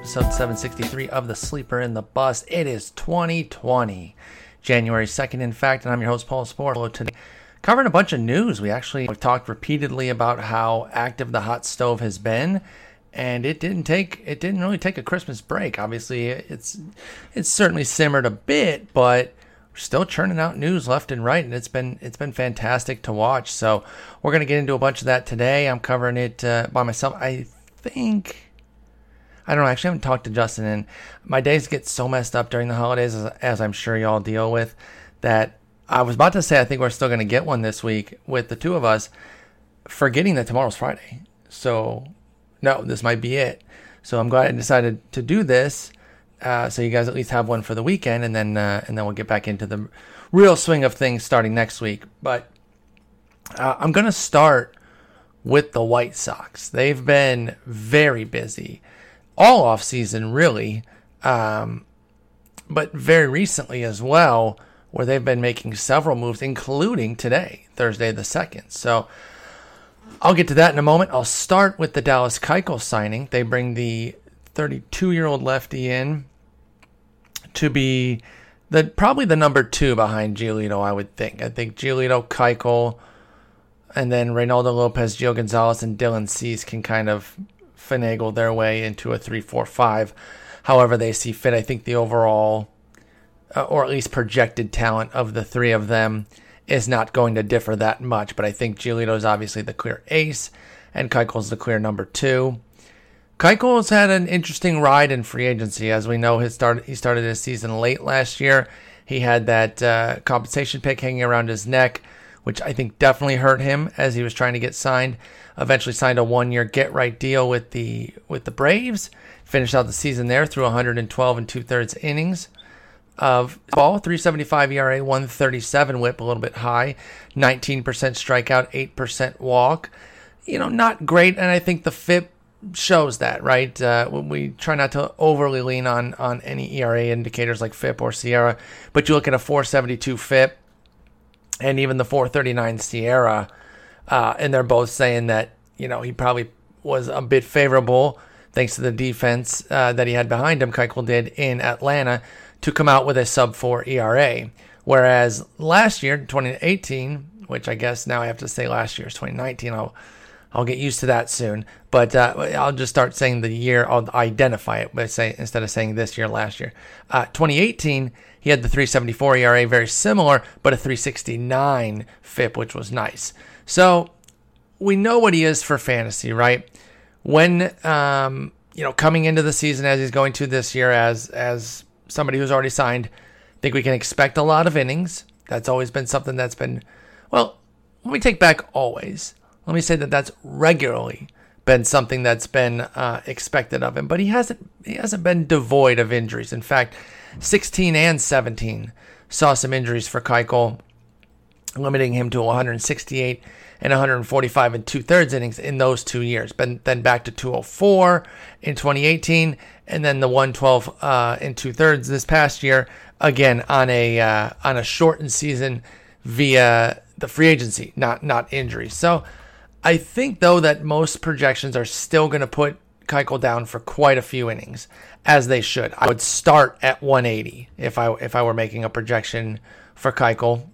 episode 763 of The Sleeper and the Bust. It is 2020, January 2nd, in fact, and I'm your host, Paul Sporer. Hello today. Covering a bunch of news. We actually have talked repeatedly about how active the hot stove has been, and it didn't take it didn't really take a Christmas break. Obviously, it's it's certainly simmered a bit, but still churning out news left and right, and it's been it's been fantastic to watch. So we're gonna get into a bunch of that today. I'm covering it uh, by myself. I think I don't know. Actually, I haven't talked to Justin, and my days get so messed up during the holidays, as, as I'm sure y'all deal with, that I was about to say I think we're still going to get one this week with the two of us, forgetting that tomorrow's Friday. So, no, this might be it. So I'm glad I decided to do this, uh, so you guys at least have one for the weekend, and then uh, and then we'll get back into the real swing of things starting next week. But uh, I'm going to start with the White Sox. They've been very busy all off season, really, um, but very recently as well, where they've been making several moves, including today, Thursday the 2nd. So I'll get to that in a moment. I'll start with the Dallas Keuchel signing. They bring the 32 year old lefty in to be the probably the number two behind Giolito, I would think. I think Giolito, Keuchel, and then Reynaldo Lopez, Gio Gonzalez, and Dylan Cease can kind of finagle their way into a 3 4 5 however they see fit. I think the overall, uh, or at least projected talent of the three of them is not going to differ that much. But I think Giolito is obviously the clear ace, and Keuchel's the clear number two. Keuchel's had an interesting ride in free agency. As we know, his start, he started his season late last year. He had that uh, compensation pick hanging around his neck, which I think definitely hurt him as he was trying to get signed eventually signed a one-year get-right deal with the with the Braves. Finished out the season there through 112 and two-thirds innings of ball, 375 ERA, 137 WHIP, a little bit high, 19% strikeout, 8% walk. You know, not great, and I think the FIP shows that, right? Uh, we try not to overly lean on on any ERA indicators like FIP or SIERA, but you look at a 472 FIP and even the 439 SIERA, uh, and they're both saying that you know he probably was a bit favorable thanks to the defense uh, that he had behind him. Keuchel did in Atlanta to come out with a sub four ERA, whereas last year, 2018, which I guess now I have to say last year is 2019. I'll I'll get used to that soon, but uh, I'll just start saying the year. I'll identify it by say instead of saying this year, last year. Uh, 2018, he had the 374 ERA, very similar, but a 369 FIP, which was nice. So we know what he is for fantasy, right? When um, you know coming into the season as he's going to this year as as somebody who's already signed, I think we can expect a lot of innings. That's always been something that's been well. Let me take back always. Let me say that that's regularly been something that's been uh, expected of him, but he hasn't he hasn't been devoid of injuries. In fact, 16 and 17 saw some injuries for Keuchel, limiting him to 168 and 145 and two thirds innings in those two years. But then back to 204 in 2018, and then the 112 uh, in two thirds this past year. Again on a uh, on a shortened season via the free agency, not not injury. So I think though that most projections are still going to put Keuchel down for quite a few innings, as they should. I would start at 180 if I if I were making a projection for Keuchel,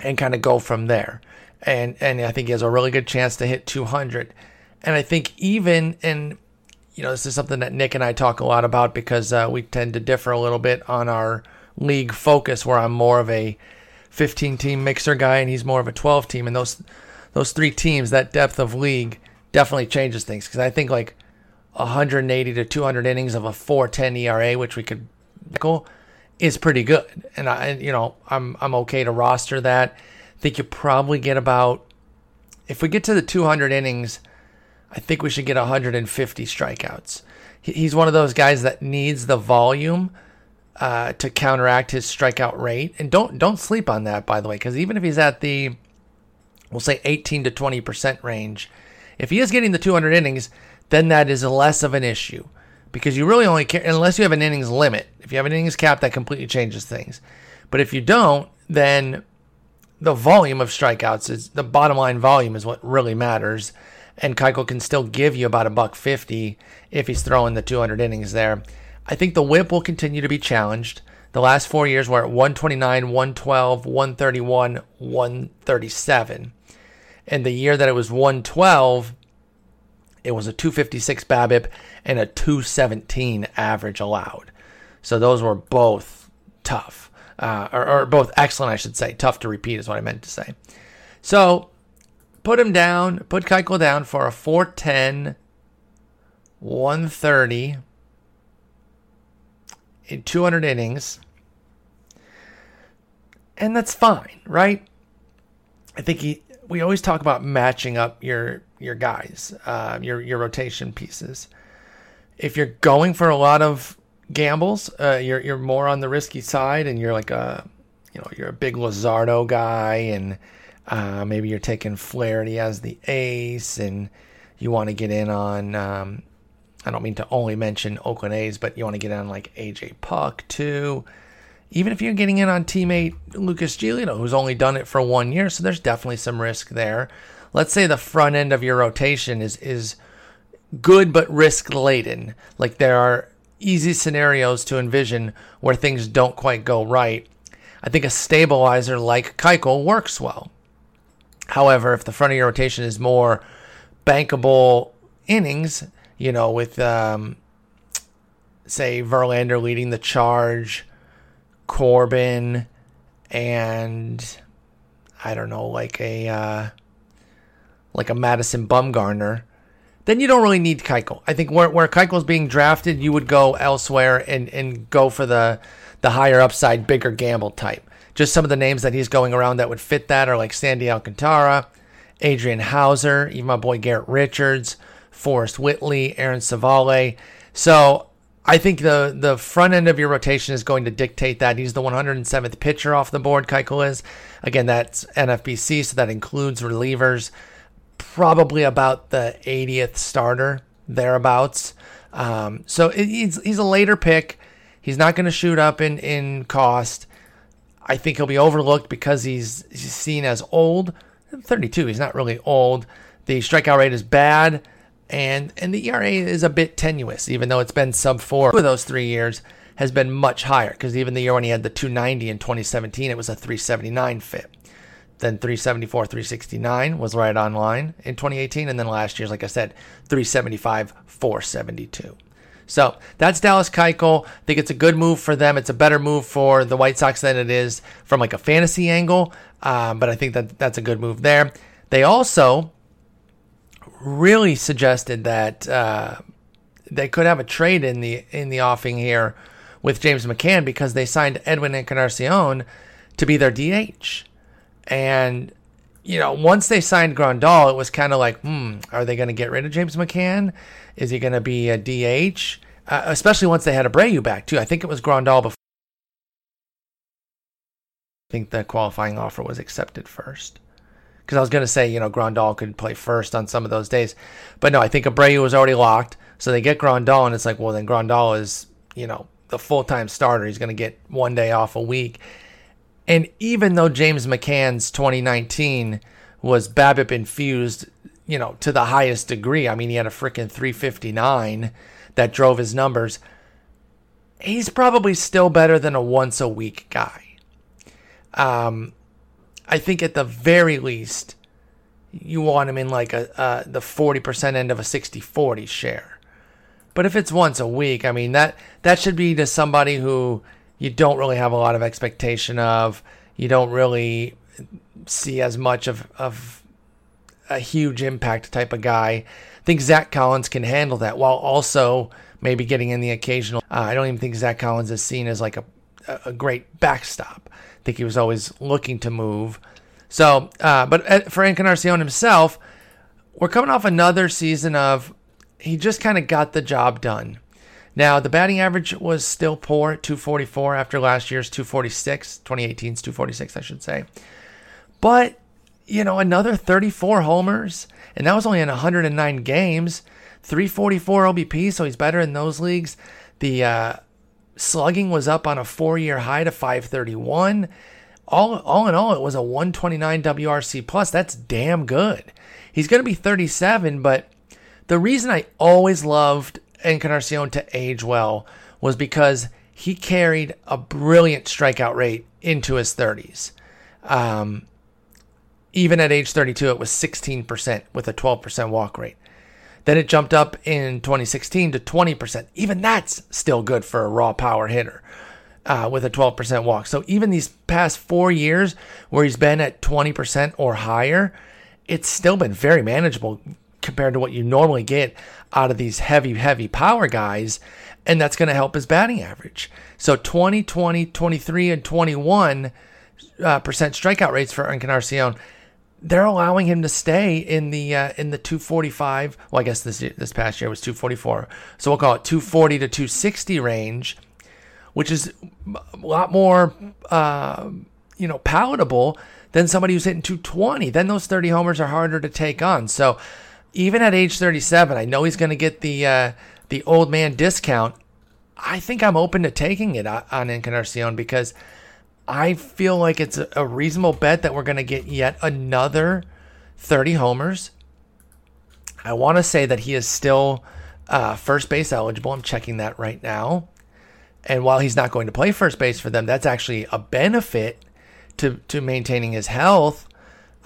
and kind of go from there and and I think he has a really good chance to hit 200. And I think even in you know this is something that Nick and I talk a lot about because uh, we tend to differ a little bit on our league focus, where I'm more of a 15 team mixer guy and he's more of a 12 team, and those those three teams, that depth of league definitely changes things because I think like 180 to 200 innings of a 4.10 ERA, which we could go, is pretty good, and I you know I'm I'm okay to roster that. I think you probably get about, if we get to the 200 innings, I think we should get 150 strikeouts. He's one of those guys that needs the volume uh, to counteract his strikeout rate, and don't don't sleep on that, by the way, because even if he's at the, we'll say 18 to 20 percent range, if he is getting the 200 innings, then that is less of an issue because you really only care unless you have an innings limit. If you have an innings cap, that completely changes things. But if you don't, then the volume of strikeouts is the bottom line volume is what really matters. and Keuchel can still give you about a buck fifty if he's throwing the 200 innings there. I think the whip will continue to be challenged. The last four years were at 129, 112, 131, 137. And the year that it was 112, it was a 256 BABIP and a 217 average allowed. So those were both tough, uh, or, or both excellent, I should say. Tough to repeat is what I meant to say. So put him down, put Keuchel down for a 410, 130 in 200 innings. And that's fine, right? I think he we always talk about matching up your your guys, uh, your your rotation pieces. If you're going for a lot of gambles, uh, you're you're more on the risky side, and you're like a you know you're a big Luzardo guy, and uh, maybe you're taking Flaherty as the ace, and you want to get in on. Um, I don't mean to only mention Oakland A's, but you want to get in on like AJ Puk too even if you're getting in on teammate Lucas Giolito, who's only done it for one year, so there's definitely some risk there. Let's say the front end of your rotation is is good but risk laden. Like there are easy scenarios to envision where things don't quite go right. I think a stabilizer like Keuchel works well. However, if the front of your rotation is more bankable innings, you know, with um, say Verlander leading the charge Corbin and I don't know, like a uh, like a Madison Bumgarner, then you don't really need Keuchel. I think where where Keuchel's being drafted, you would go elsewhere and and go for the the higher upside, bigger gamble type. Just some of the names that he's going around that would fit that are like Sandy Alcantara, Adrian Houser, even my boy Garrett Richards, Forrest Whitley, Aaron Civale. So I think the the front end of your rotation is going to dictate that. He's the 107th pitcher off the board. Keuchel is again that's NFBC, so that includes relievers. Probably about the 80th starter thereabouts. Um, so it, he's he's a later pick. He's not going to shoot up in in cost. I think he'll be overlooked because he's he's seen as old. 32. He's not really old. The strikeout rate is bad and and the ERA is a bit tenuous, even though it's been sub four for those three years has been much higher because even the year when he had the 290 in 2017, it was a 379 FIP. Then 374, 369 was right on line in 2018, and then last year's, like I said, 375, 472. So that's Dallas Keuchel. I think it's a good move for them. It's a better move for the White Sox than it is from like a fantasy angle. Um, but I think that that's a good move there. They also really suggested that uh, they could have a trade in the in the offing here with James McCann because they signed Edwin Encarnacion to be their DH, and you know once they signed Grandal, it was kind of like, hmm, are they going to get rid of James McCann? Is he going to be a DH? Uh, especially once they had Abreu back too. I think it was Grandal before. I think the qualifying offer was accepted first because I was going to say, you know, Grandal could play first on some of those days. But no, I think Abreu was already locked. So they get Grandal, and it's like, well, then Grandal is, you know, the full time starter. He's going to get one day off a week. And even though James McCann's 2019 was BABIP infused, you know, to the highest degree, I mean, he had a freaking 359 that drove his numbers. He's probably still better than a once a week guy. Um, I think at the very least, you want him in like a uh, the 40% end of a 60-40 share. But if it's once a week, I mean that that should be to somebody who you don't really have a lot of expectation of. You don't really see as much of of a huge impact type of guy. I think Zack Collins can handle that while also maybe getting in the occasional. Uh, I don't even think Zack Collins is seen as like a a great backstop think he was always looking to move. So, uh, but uh, for Encarnacion himself, we're coming off another season of he just kind of got the job done. Now, the batting average was still poor, 244 after last year's 246, 2018's 246, I should say. But, you know, another 34 homers, and that was only in 109 games, 344 OBP, so he's better in those leagues. The uh, Slugging was up on a four year high to 531. All, all in all, it was a 129 WRC plus. That's damn good. He's going to be 37, but the reason I always loved Encarnacion to age well was because he carried a brilliant strikeout rate into his 30s. Um, even at age 32, it was 16% with a 12% walk rate. Then it jumped up in 2016 to 20%. Even that's still good for a raw power hitter uh, with a 12% walk. So even these past four years where he's been at 20% or higher, it's still been very manageable compared to what you normally get out of these heavy, heavy power guys. And that's going to help his batting average. So 20, 20, 23, and 21 uh, percent strikeout rates for Encarnacion they're allowing him to stay in the uh, in the 245. Well, I guess this this past year was 244. So we'll call it 240 to 260 range, which is a lot more uh, you know palatable than somebody who's hitting 220. Then those 30 homers are harder to take on. So even at age 37, I know he's going to get the uh, the old man discount. I think I'm open to taking it on Encarnacion because I feel like it's a reasonable bet that we're going to get yet another 30 homers. I want to say that he is still uh, first base eligible. I'm checking that right now. And while he's not going to play first base for them, that's actually a benefit to, to maintaining his health.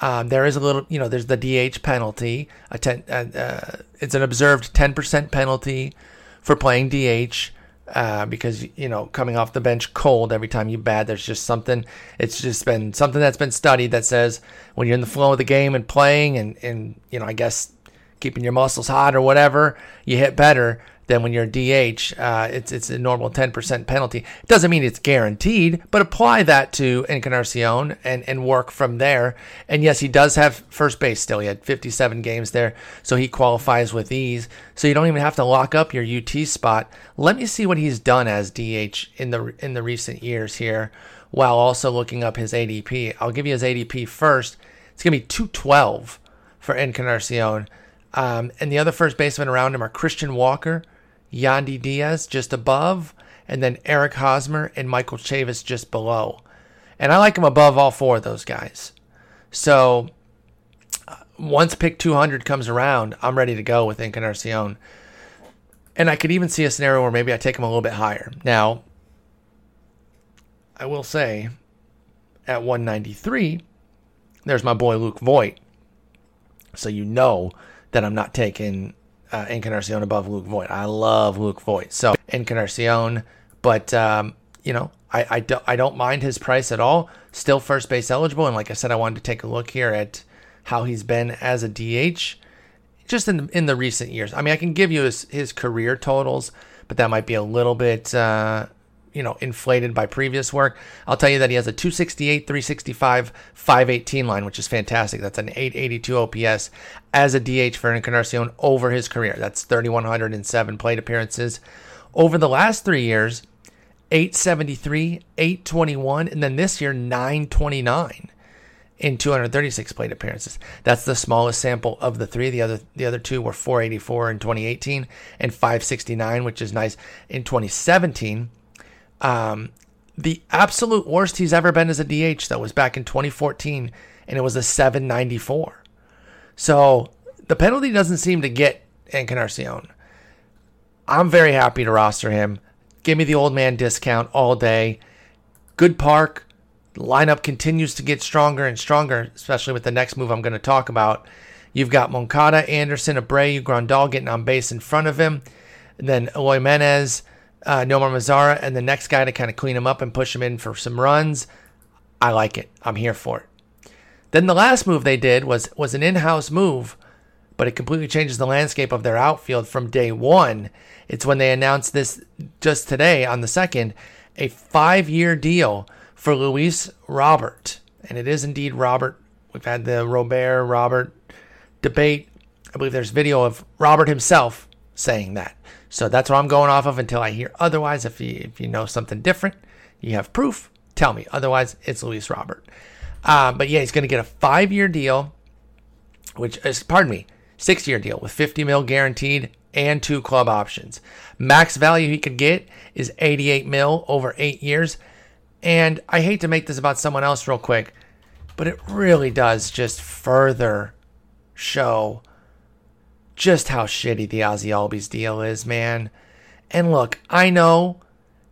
Um, there is a little, you know, there's the DH penalty. A ten, uh, uh, it's an observed 10% penalty for playing DH uh, because you know coming off the bench cold every time you bat there's just something it's just been something that's been studied that says when you're in the flow of the game and playing and and you know i guess keeping your muscles hot or whatever you hit better than when you're DH. Uh, it's it's a normal 10% penalty. It doesn't mean it's guaranteed, but apply that to Encarnacion and and work from there. And yes, he does have first base still. He had 57 games there, so he qualifies with ease. So you don't even have to lock up your UT spot. Let me see what he's done as DH in the in the recent years here, while also looking up his ADP. I'll give you his ADP first. It's gonna be 212 for Encarnacion. Um, and the other first basemen around him are Christian Walker, Yandy Diaz just above, and then Eric Hosmer and Michael Chavis just below. And I like him above all four of those guys. So uh, once pick 200 comes around, I'm ready to go with Encarnacion. And I could even see a scenario where maybe I take him a little bit higher. Now, I will say at 193, there's my boy Luke Voit. So you know that I'm not taking uh, Encarnacion above Luke Voit. I love Luke Voit. So Encarnacion, but um, you know, I I don't I don't mind his price at all. Still first base eligible, and like I said, I wanted to take a look here at how he's been as a DH, just in in the recent years. I mean, I can give you his his career totals, but that might be a little bit. Uh, you know, inflated by previous work. I'll tell you that he has a 268, 365, 518 line, which is fantastic. That's an 882 OPS as a DH for Encarnacion over his career. That's 3,107 plate appearances. Over the last three years, 873, 821, and then this year, 929 in 236 plate appearances. That's the smallest sample of the three. The other the other two were 484 in 2018 and 569, which is nice in 2017. Um, the absolute worst he's ever been as a DH though was back in 2014, and it was a 794. So the penalty doesn't seem to get Encarnacion. I'm very happy to roster him. Give me the old man discount all day. Good park. Lineup continues to get stronger and stronger, especially with the next move I'm going to talk about. You've got Moncada, Anderson, Abreu, Grandal getting on base in front of him. Then Eloy Jimenez, uh, Nomar Mazara and the next guy to kind of clean him up and push him in for some runs. I like it. I'm here for it. Then the last move they did was was an in-house move, but it completely changes the landscape of their outfield from day one. It's when they announced this just today on the second, a five-year deal for Luis Robert, and it is indeed Robert. We've had the Robert Robert debate. I believe there's video of Robert himself saying that. So that's what I'm going off of until I hear otherwise. If you if you know something different, you have proof. Tell me. Otherwise, it's Luis Robert. Uh, but yeah, he's going to get a five year deal, which is pardon me, six year deal with 50 mil guaranteed and two club options. Max value he could get is 88 mil over eight years. And I hate to make this about someone else real quick, but it really does just further show just how shitty the Ozzy Albies deal is, man. And look, I know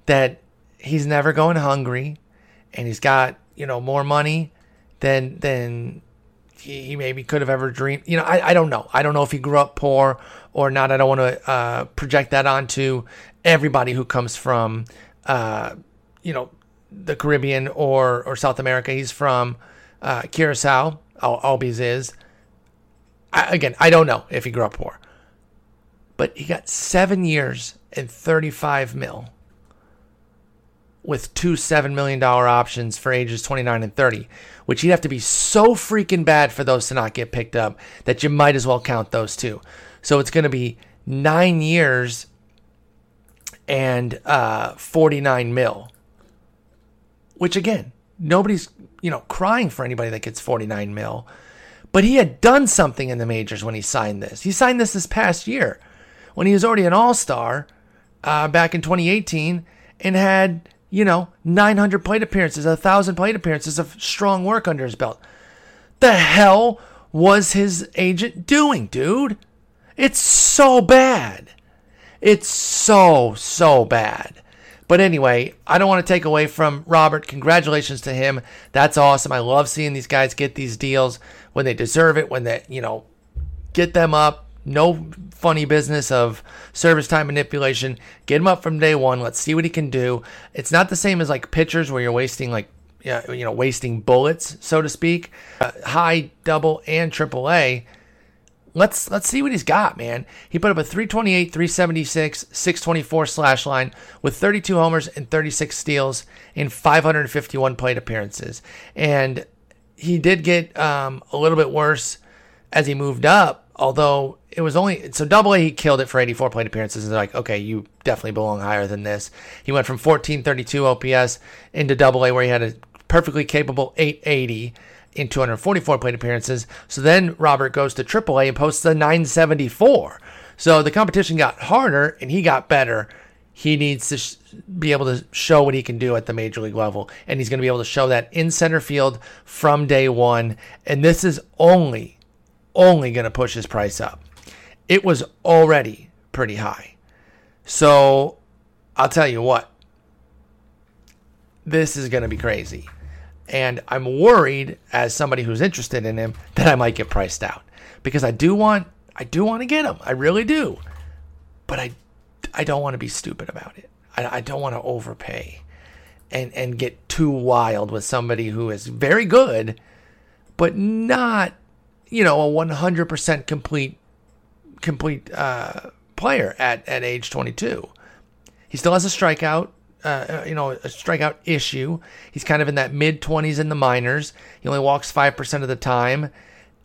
that he's never going hungry and he's got, you know, more money than than he maybe could have ever dreamed. You know, I, I don't know. I don't know if he grew up poor or not. I don't want to uh, project that onto everybody who comes from, uh, you know, the Caribbean or, or South America. He's from uh, Curacao, Albies is. I, again, I don't know if he grew up poor. But he got seven years and 35 mil with two $7 million options for ages 29 and 30, which you'd have to be so freaking bad for those to not get picked up that you might as well count those two. So it's going to be nine years and uh, 49 mil, which again, nobody's, you know, crying for anybody that gets 49 mil. But he had done something in the majors when he signed this. He signed this this past year when he was already an all star uh, back in 2018 and had you know, 900 plate appearances, 1,000 plate appearances of strong work under his belt. The hell was his agent doing, dude? It's so bad. It's so, so bad. But anyway, I don't want to take away from Robert. Congratulations to him. That's awesome. I love seeing these guys get these deals when they deserve it, when they, you know, get them up, no funny business of service time manipulation. Get him up from day one. Let's see what he can do. It's not the same as like pitchers where you're wasting like you know wasting bullets, so to speak. Uh, high, double, and triple A. Let's let's see what he's got, man. He put up a 328, 376, 624 slash line with 32 homers and 36 steals in 551 plate appearances. And he did get um, a little bit worse as he moved up, although it was only so double A he killed it for 84 plate appearances and they're like okay you definitely belong higher than this he went from 1432 ops into double A where he had a perfectly capable 880 in 244 plate appearances. So then robert goes to triple A and posts a 974 so the competition got harder and he got better. He needs to sh- be able to show what he can do at the major league level. And he's going to be able to show that in center field from day one. And this is only only going to push his price up. It was already pretty high. So I'll tell you what, this is going to be crazy. And I'm worried as somebody who's interested in him that I might get priced out because I do want I do want to get him. I really do. But I I don't want to be stupid about it. I, I don't want to overpay and and get too wild with somebody who is very good but not you know a 100% complete complete uh, player at, at age 22. He still has a strikeout, uh, uh you know, a strikeout issue. He's kind of in that mid 20s in the minors. He only walks 5% of the time.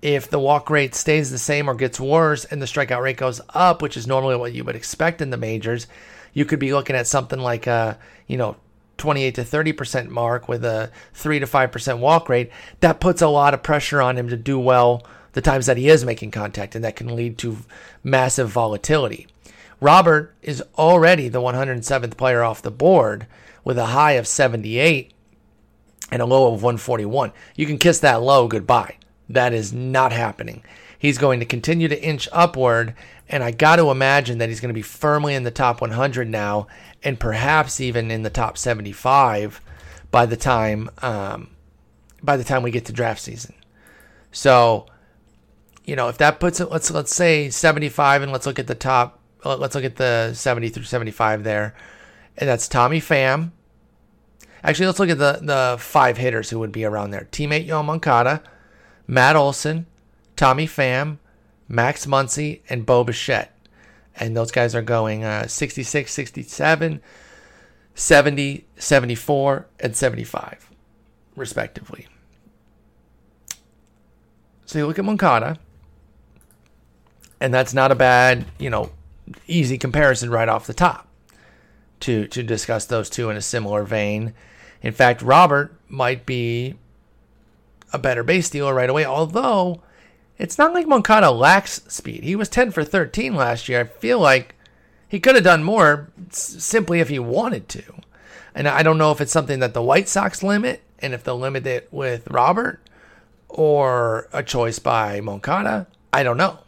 If the walk rate stays the same or gets worse and the strikeout rate goes up, which is normally what you would expect in the majors, you could be looking at something like a, you know, 28 to 30% mark with a 3 to 5% walk rate. That puts a lot of pressure on him to do well the times that he is making contact, and that can lead to massive volatility. Robert is already the 107th player off the board with a high of 78 and a low of 141. You can kiss that low goodbye. That is not happening. He's going to continue to inch upward, and I got to imagine that he's going to be firmly in the top 100 now, and perhaps even in the top 75 by the time um, by the time we get to draft season. So you know, if that puts it, let's let's say 75, and let's look at the top. Let's look at the 70 through 75 there, and that's Tommy Pham. Actually, let's look at the the five hitters who would be around there: teammate Yoan Moncada, Matt Olson, Tommy Pham, Max Muncy, and Bo Bichette. And those guys are going uh, 66, 67, 70, 74, and 75, respectively. So you look at Moncada and that's not a bad, you know, easy comparison right off the top to to discuss those two in a similar vein. In fact, Robert might be a better base stealer right away, although it's not like Moncada lacks speed. He was 10 for 13 last year. I feel like he could have done more simply if he wanted to. And I don't know if it's something that the White Sox limit and if they'll limit it with Robert or a choice by Moncada I don't know.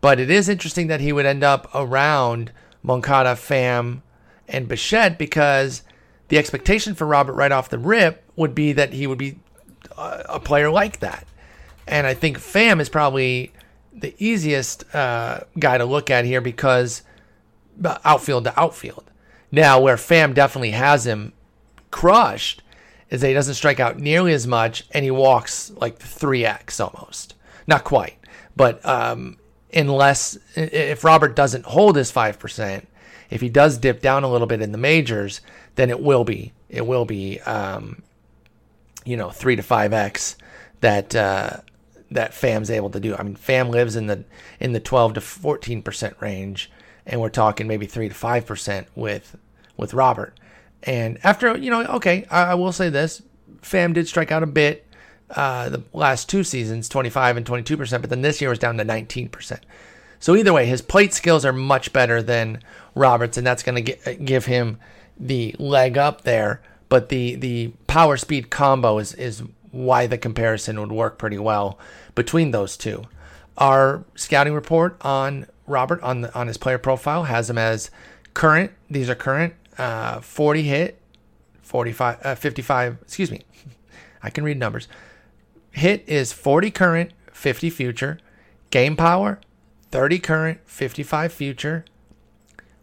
But it is interesting that he would end up around Moncada, Pham, and Bichette because the expectation for Robert right off the rip would be that he would be a player like that. And I think Pham is probably the easiest uh, guy to look at here because outfield to outfield. Now, where Pham definitely has him crushed is that he doesn't strike out nearly as much and he walks like 3x almost. Not quite, but um, unless if Robert doesn't hold his 5%, if he does dip down a little bit in the majors, then it will be it will be um, you know 3 to 5x that uh, that Pham's able to do. I mean, Pham lives in the in the 12 to 14 percent range, and we're talking maybe three to five percent with with Robert. And after you know, okay, I, I, will say this: Pham did strike out a bit uh, the last two seasons, 25 and 22 percent, but then this year was down to 19 percent. So either way, his plate skills are much better than Roberts, and that's going to give him the leg up there. But the the power speed combo is is why the comparison would work pretty well between those two. Our scouting report on Robert on the, on his player profile has him as current. These are current. Uh, 40 hit, 45, uh, 55. Excuse me. I can read numbers. Hit is 40 current, 50 future. Game power, 30 current, 55 future.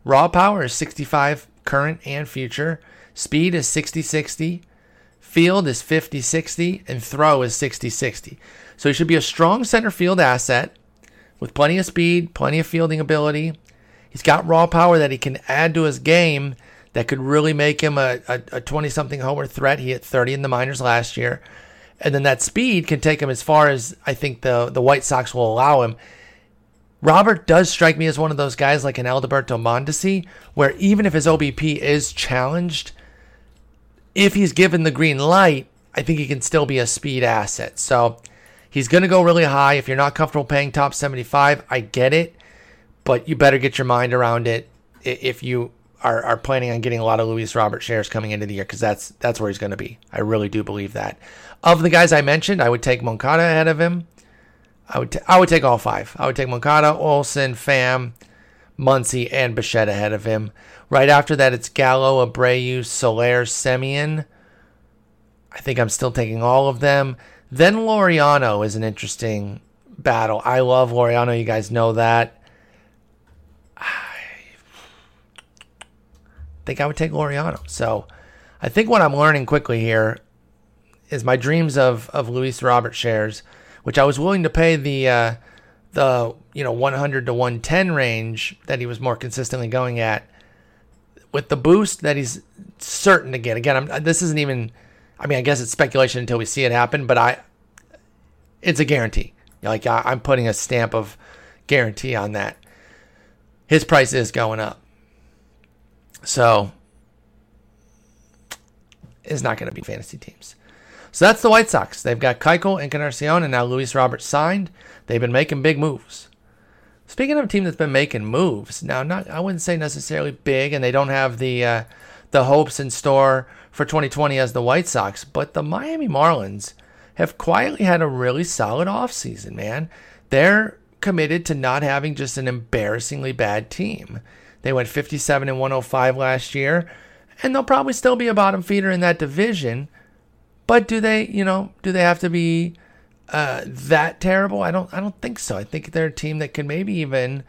Raw power is 65 current and future. Speed is 60 60. Field is 50 60, and throw is 60 60. So he should be a strong center field asset with plenty of speed, plenty of fielding ability. He's got raw power that he can add to his game that could really make him a 20 something homer threat. He hit 30 in the minors last year. And then that speed can take him as far as I think the, the White Sox will allow him. Robert does strike me as one of those guys like an Alberto Mondesi, where even if his OBP is challenged, if he's given the green light, I think he can still be a speed asset. So he's going to go really high. If you're not comfortable paying top 75, I get it, but you better get your mind around it if you are, are planning on getting a lot of Luis Robert shares coming into the year because that's that's where he's going to be. I really do believe that. Of the guys I mentioned, I would take Moncada ahead of him. I would t- I would take all five. I would take Moncada, Olson, Pham, Muncy, and Bichette ahead of him. Right after that, it's Gallo, Abreu, Soler, Semien. I think I'm still taking all of them. Then Laureano is an interesting battle. I love Laureano. You guys know that. Think I would take Laureano. So I think what I'm learning quickly here is my dreams of, of Luis Robert shares, which I was willing to pay the uh, the you know 100 to 110 range that he was more consistently going at with the boost that he's certain to get. Again, I'm, this isn't even. I mean, I guess it's speculation until we see it happen, but I, it's a guarantee. Like I, I'm putting a stamp of guarantee on that. His price is going up, so it's not going to be fantasy teams. So that's the White Sox. They've got Keuchel, Encarnacion, and now Luis Roberts signed. They've been making big moves. Speaking of a team that's been making moves, now not I wouldn't say necessarily big, and they don't have the uh, the hopes in store for 2020 as the White Sox, but the Miami Marlins have quietly had a really solid offseason, man. They're committed to not having just an embarrassingly bad team. They went 57 and 105 last year, and they'll probably still be a bottom feeder in that division. But do they, you know, do they have to be uh, that terrible? I don't I don't think so. I think they're a team that can maybe even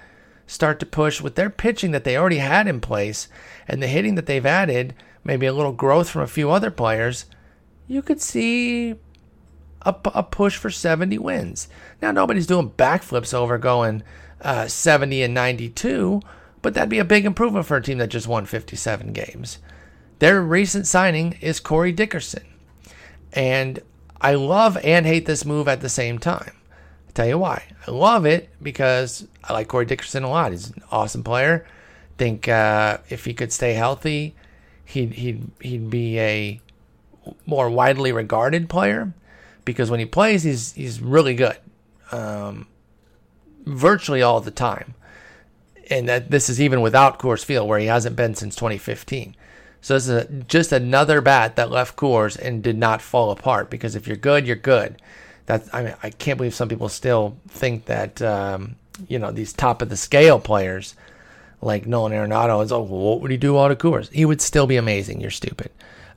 start to push with their pitching that they already had in place and the hitting that they've added, maybe a little growth from a few other players. You could see a, a push for 70 wins. Now nobody's doing backflips over going uh, 70 and 92, but that'd be a big improvement for a team that just won 57 games. Their recent signing is Corey Dickerson. And I love and hate this move at the same time. I'll tell you why. I love it because I like Corey Dickerson a lot. He's an awesome player. Think uh, if he could stay healthy, he'd he'd he'd be a more widely regarded player because when he plays, he's he's really good, um, virtually all the time. And that this is even without Coors Field, where he hasn't been since 2015. So this is a, just another bat that left Coors and did not fall apart because if you're good, you're good. That I mean, I can't believe some people still think that um, you know these top of the scale players like Nolan Arenado is. Oh, well, what would he do out of Coors? He would still be amazing. You're stupid.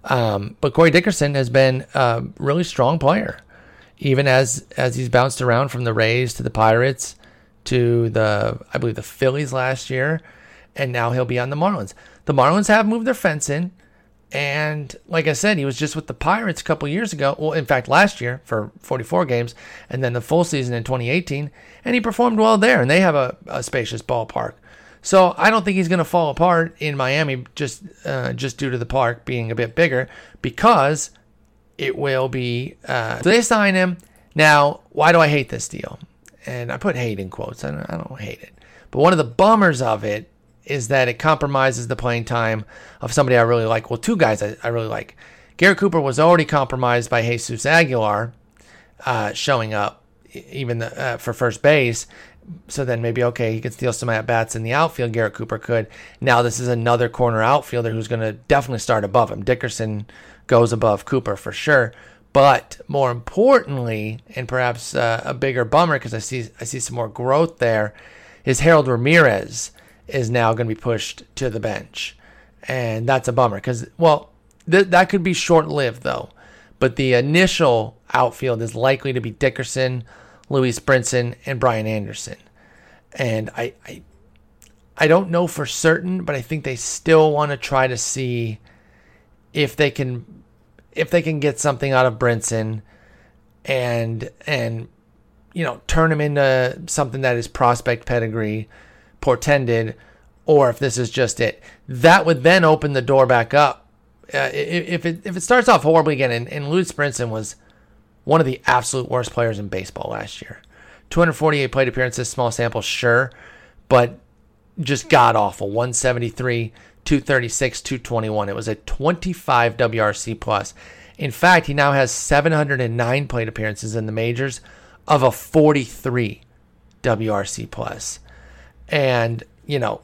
Um, but Corey Dickerson has been a really strong player, even as as he's bounced around from the Rays to the Pirates to the I believe the Phillies last year, and now he'll be on the Marlins. The Marlins have moved their fence in, and like I said, he was just with the Pirates a couple years ago. Well, in fact, last year for 44 games, and then the full season in 2018, and he performed well there. And they have a, a spacious ballpark. So I don't think he's going to fall apart in Miami just uh, just due to the park being a bit bigger because it will be. Uh, so they sign him now. Why do I hate this deal? And I put hate in quotes. I don't, I don't hate it, but one of the bummers of it is that it compromises the playing time of somebody I really like. Well, two guys I, I really like. Garrett Cooper was already compromised by Jesus Aguilar uh, showing up, even the, uh, for first base so then maybe okay, he could steal some at bats in the outfield. Garrett Cooper could. Now this is another corner outfielder who's going to definitely start above him. Dickerson goes above Cooper for sure. But more importantly, and perhaps uh, a bigger bummer because I see I see some more growth there, is Harold Ramirez is now going to be pushed to the bench, and that's a bummer because well th- that could be short lived though, but the initial outfield is likely to be Dickerson, Lewis Brinson, and Brian Anderson. And I, I, I don't know for certain, but I think they still want to try to see if they can, if they can get something out of Brinson, and and you know turn him into something that is prospect pedigree portended, or if this is just it. That would then open the door back up. Uh, if it if it starts off horribly again, and, and Lewis Brinson was one of the absolute worst players in baseball last year. 248 plate appearances, small sample, sure, but just god awful. 173, 236, 221. It was a 25 WRC plus. In fact, he now has 709 plate appearances in the majors of a 43 WRC plus. And, you know,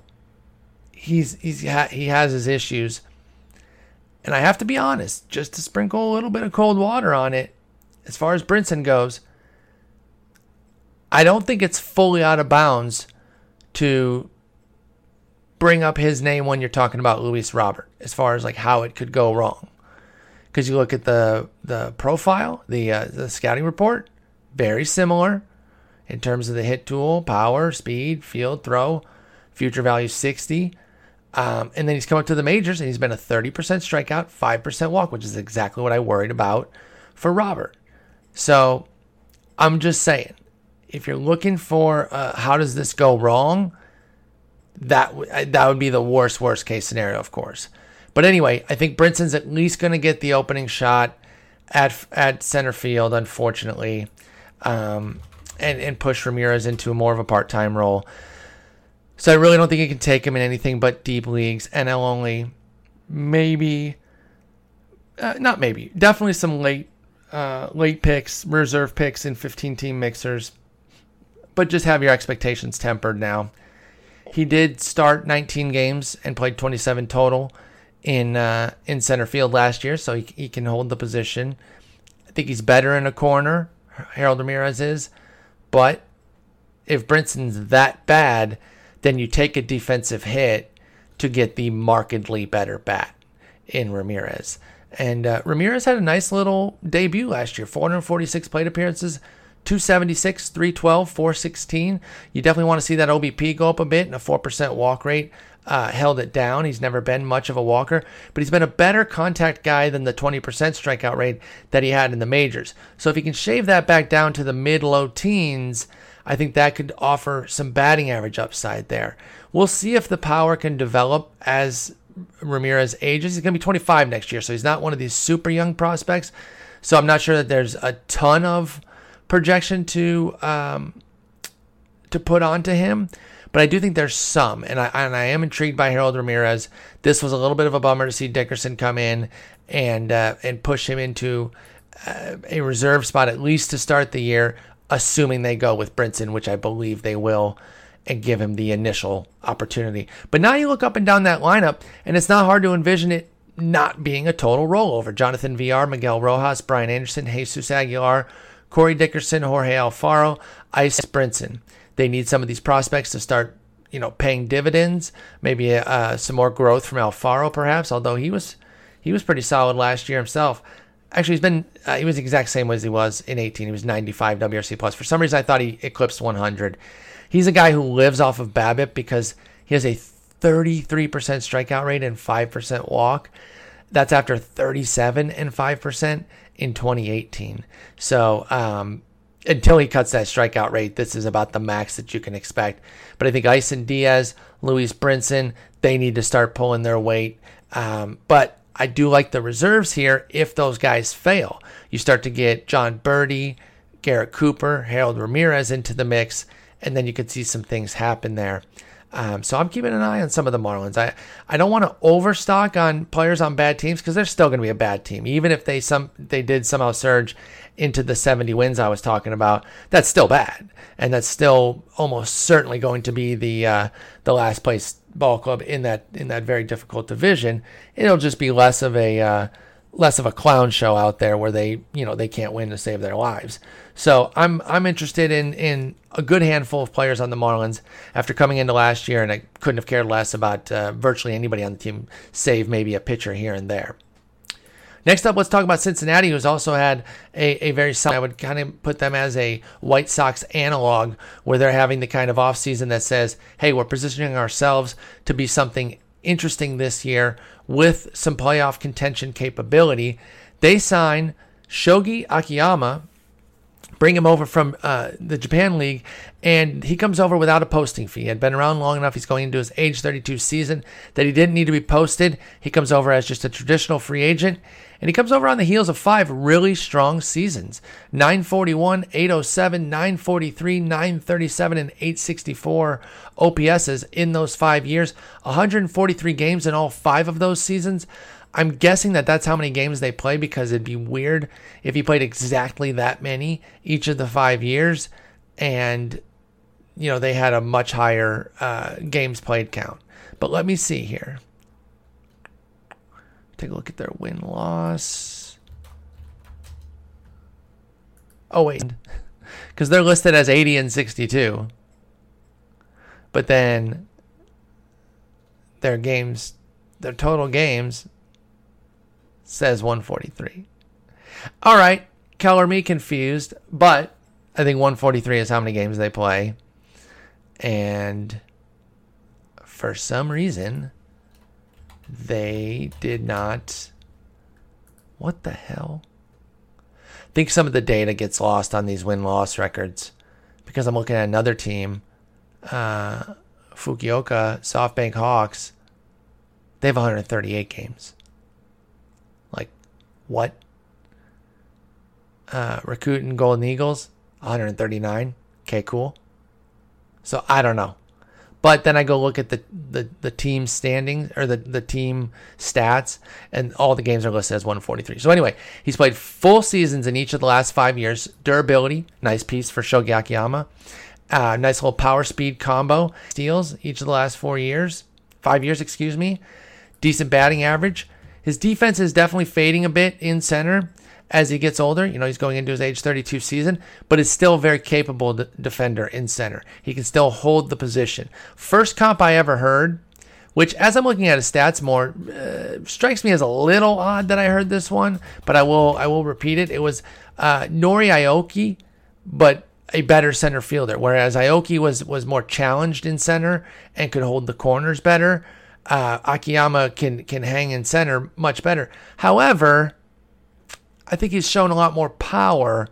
he's he's he has his issues. And I have to be honest, just to sprinkle a little bit of cold water on it, as far as Brinson goes, I don't think it's fully out of bounds to bring up his name when you're talking about Luis Robert, as far as like how it could go wrong. Because you look at the the profile, the uh, the scouting report, very similar in terms of the hit tool, power, speed, field, throw, future value 60. Um, and then he's come up to the majors and he's been a 30% strikeout, 5% walk, which is exactly what I worried about for Robert. So I'm just saying, if you're looking for uh, how does this go wrong, that that would be the worst worst case scenario, of course. But anyway, I think Brinson's at least going to get the opening shot at at center field, unfortunately, um, and and push Ramirez into more of a part time role. So I really don't think you can take him in anything but deep leagues, NL only, maybe, uh, not maybe, definitely some late uh, late picks, reserve picks in 15 team mixers, but just have your expectations tempered now. He did start 19 games and played 27 total in uh, in center field last year, so he, he can hold the position. I think he's better in a corner. Harold Ramirez is, but if Brinson's that bad, then you take a defensive hit to get the markedly better bat in Ramirez. And uh, Ramirez had a nice little debut last year 446 plate appearances, 276, 312, 416. You definitely want to see that OBP go up a bit and a 4% walk rate. Uh, held it down. He's never been much of a walker, but he's been a better contact guy than the 20% strikeout rate that he had in the majors. So if he can shave that back down to the mid low teens, I think that could offer some batting average upside there. We'll see if the power can develop as Ramirez ages. He's going to be 25 next year, so he's not one of these super young prospects. So I'm not sure that there's a ton of projection to um, to put onto him, but I do think there's some, and I and I am intrigued by Harold Ramirez. This was a little bit of a bummer to see Dickerson come in and uh, and push him into uh, a reserve spot at least to start the year, assuming they go with Brinson, which I believe they will and give him the initial opportunity. But now you look up and down that lineup, and it's not hard to envision it not being a total rollover. Jonathan Villar, Miguel Rojas, Brian Anderson, Jesus Aguilar, Corey Dickerson, Jorge Alfaro, Ice Brinson. They need some of these prospects to start, you know, paying dividends. Maybe uh, some more growth from Alfaro, perhaps. Although he was, he was pretty solid last year himself. Actually, he's been uh, he was the exact same as he was in 18. He was 95 WRC plus. For some reason, I thought he eclipsed 100. He's a guy who lives off of BABIP because he has a 33% strikeout rate and 5% walk. That's after 37 and 5% in 2018. So um, until he cuts that strikeout rate, this is about the max that you can expect. But I think Isan Diaz, Lewis Brinson, they need to start pulling their weight. Um, but I do like the reserves here if those guys fail. You start to get Jon Berti, Garrett Cooper, Harold Ramirez into the mix, and then you could see some things happen there. Um, so I'm keeping an eye on some of the Marlins. I, I don't want to overstock on players on bad teams because they're still going to be a bad team, even if they some they did somehow surge into the 70 wins I was talking about. That's still bad, and that's still almost certainly going to be the uh, the last place ball club in that in that very difficult division. It'll just be less of a uh, less of a clown show out there where they you know they can't win to save their lives. So I'm I'm interested in in a good handful of players on the Marlins after coming into last year, and I couldn't have cared less about uh, virtually anybody on the team, save maybe a pitcher here and there. Next up, let's talk about Cincinnati, who's also had a, a very solid. I would kind of put them as a White Sox analog, where they're having the kind of offseason that says, hey, we're positioning ourselves to be something interesting this year with some playoff contention capability. They sign Shogo Akiyama, bring him over from uh, the Japan League, and he comes over without a posting fee. He had been around long enough. He's going into his age 32 season that he didn't need to be posted. He comes over as just a traditional free agent, and he comes over on the heels of five really strong seasons 941, 807, 943, 937, and 864 OPSs in those five years. 143 games in all five of those seasons. I'm guessing that that's how many games they play because it'd be weird if he played exactly that many each of the five years and, you know, they had a much higher uh, games played count. But let me see here. Take a look at their win loss. Oh, wait. Because they're listed as 80 and 62. But then their games, their total games says 143. All right, color me confused, but I think 143 is how many games they play. And for some reason, they did not. What the hell? I think some of the data gets lost on these win loss records because I'm looking at another team, uh, Fukuoka SoftBank Hawks. They have 138 games. Like, what? Uh, Rakuten Golden Eagles, 139. Okay, cool. So I don't know. But then I go look at the, the, the team standings or the, the team stats, and all the games are listed as 143. So anyway, he's played full seasons in each of the last five years. Durability, nice piece for Shogo Akiyama. Uh, nice little power speed combo. Steals each of the last four years, five years, excuse me. Decent batting average. His defense is definitely fading a bit in center as he gets older. You know, he's going into his age 32 season, but is still very capable defender in center. He can still hold the position. First comp I ever heard, which as I'm looking at his stats more, uh, strikes me as a little odd that I heard this one, but I will I will repeat it. It was uh, Nori Aoki, but a better center fielder, whereas Aoki was was more challenged in center and could hold the corners better uh, Akiyama can can hang in center much better. However, I think he's shown a lot more power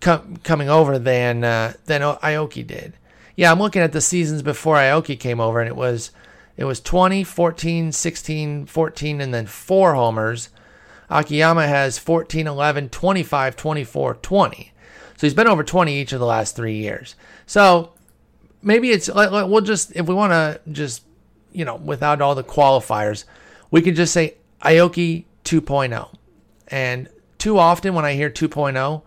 com- coming over than uh, than Aoki did. Yeah, I'm looking at the seasons before Aoki came over, and it was it was 20, 14, 16, 14, and then four homers. Akiyama has 14, 11, 25, 24, 20. So he's been over 20 each of the last three years. So maybe it's we'll just if we want to just you know, without all the qualifiers, we could just say Aoki 2.0. And too often when I hear 2.0,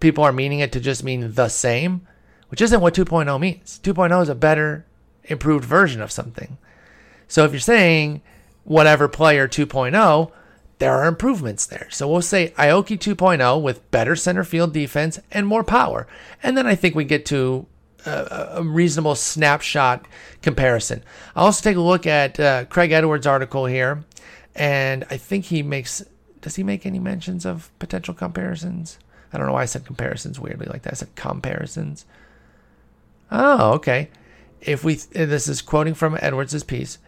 people are meaning it to just mean the same, which isn't what 2.0 means. 2.0 is a better, improved version of something. So if you're saying whatever player 2.0, there are improvements there. So we'll say Aoki 2.0 with better center field defense and more power. And then I think we get to a, reasonable snapshot comparison. I'll also take a look at uh, Craig Edwards' article here. And I think he makes, does he make any mentions of potential comparisons? I don't know why I said comparisons weirdly like that. I said comparisons. Oh, okay. If we, this is quoting from Edwards' piece.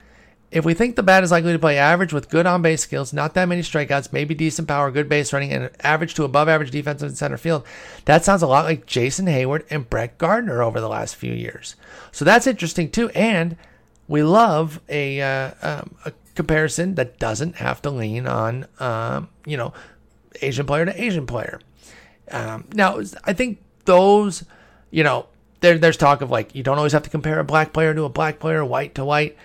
If we think the bat is likely to play average with good on base skills, not that many strikeouts, maybe decent power, good base running, and average to above average defense in center field, that sounds a lot like Jason Heyward and Brett Gardner over the last few years. So that's interesting too. And we love a, uh, um, a comparison that doesn't have to lean on, um, you know, Asian player to Asian player. Um, now, I think those, you know, there, there's talk of like you don't always have to compare a black player to a black player, white to white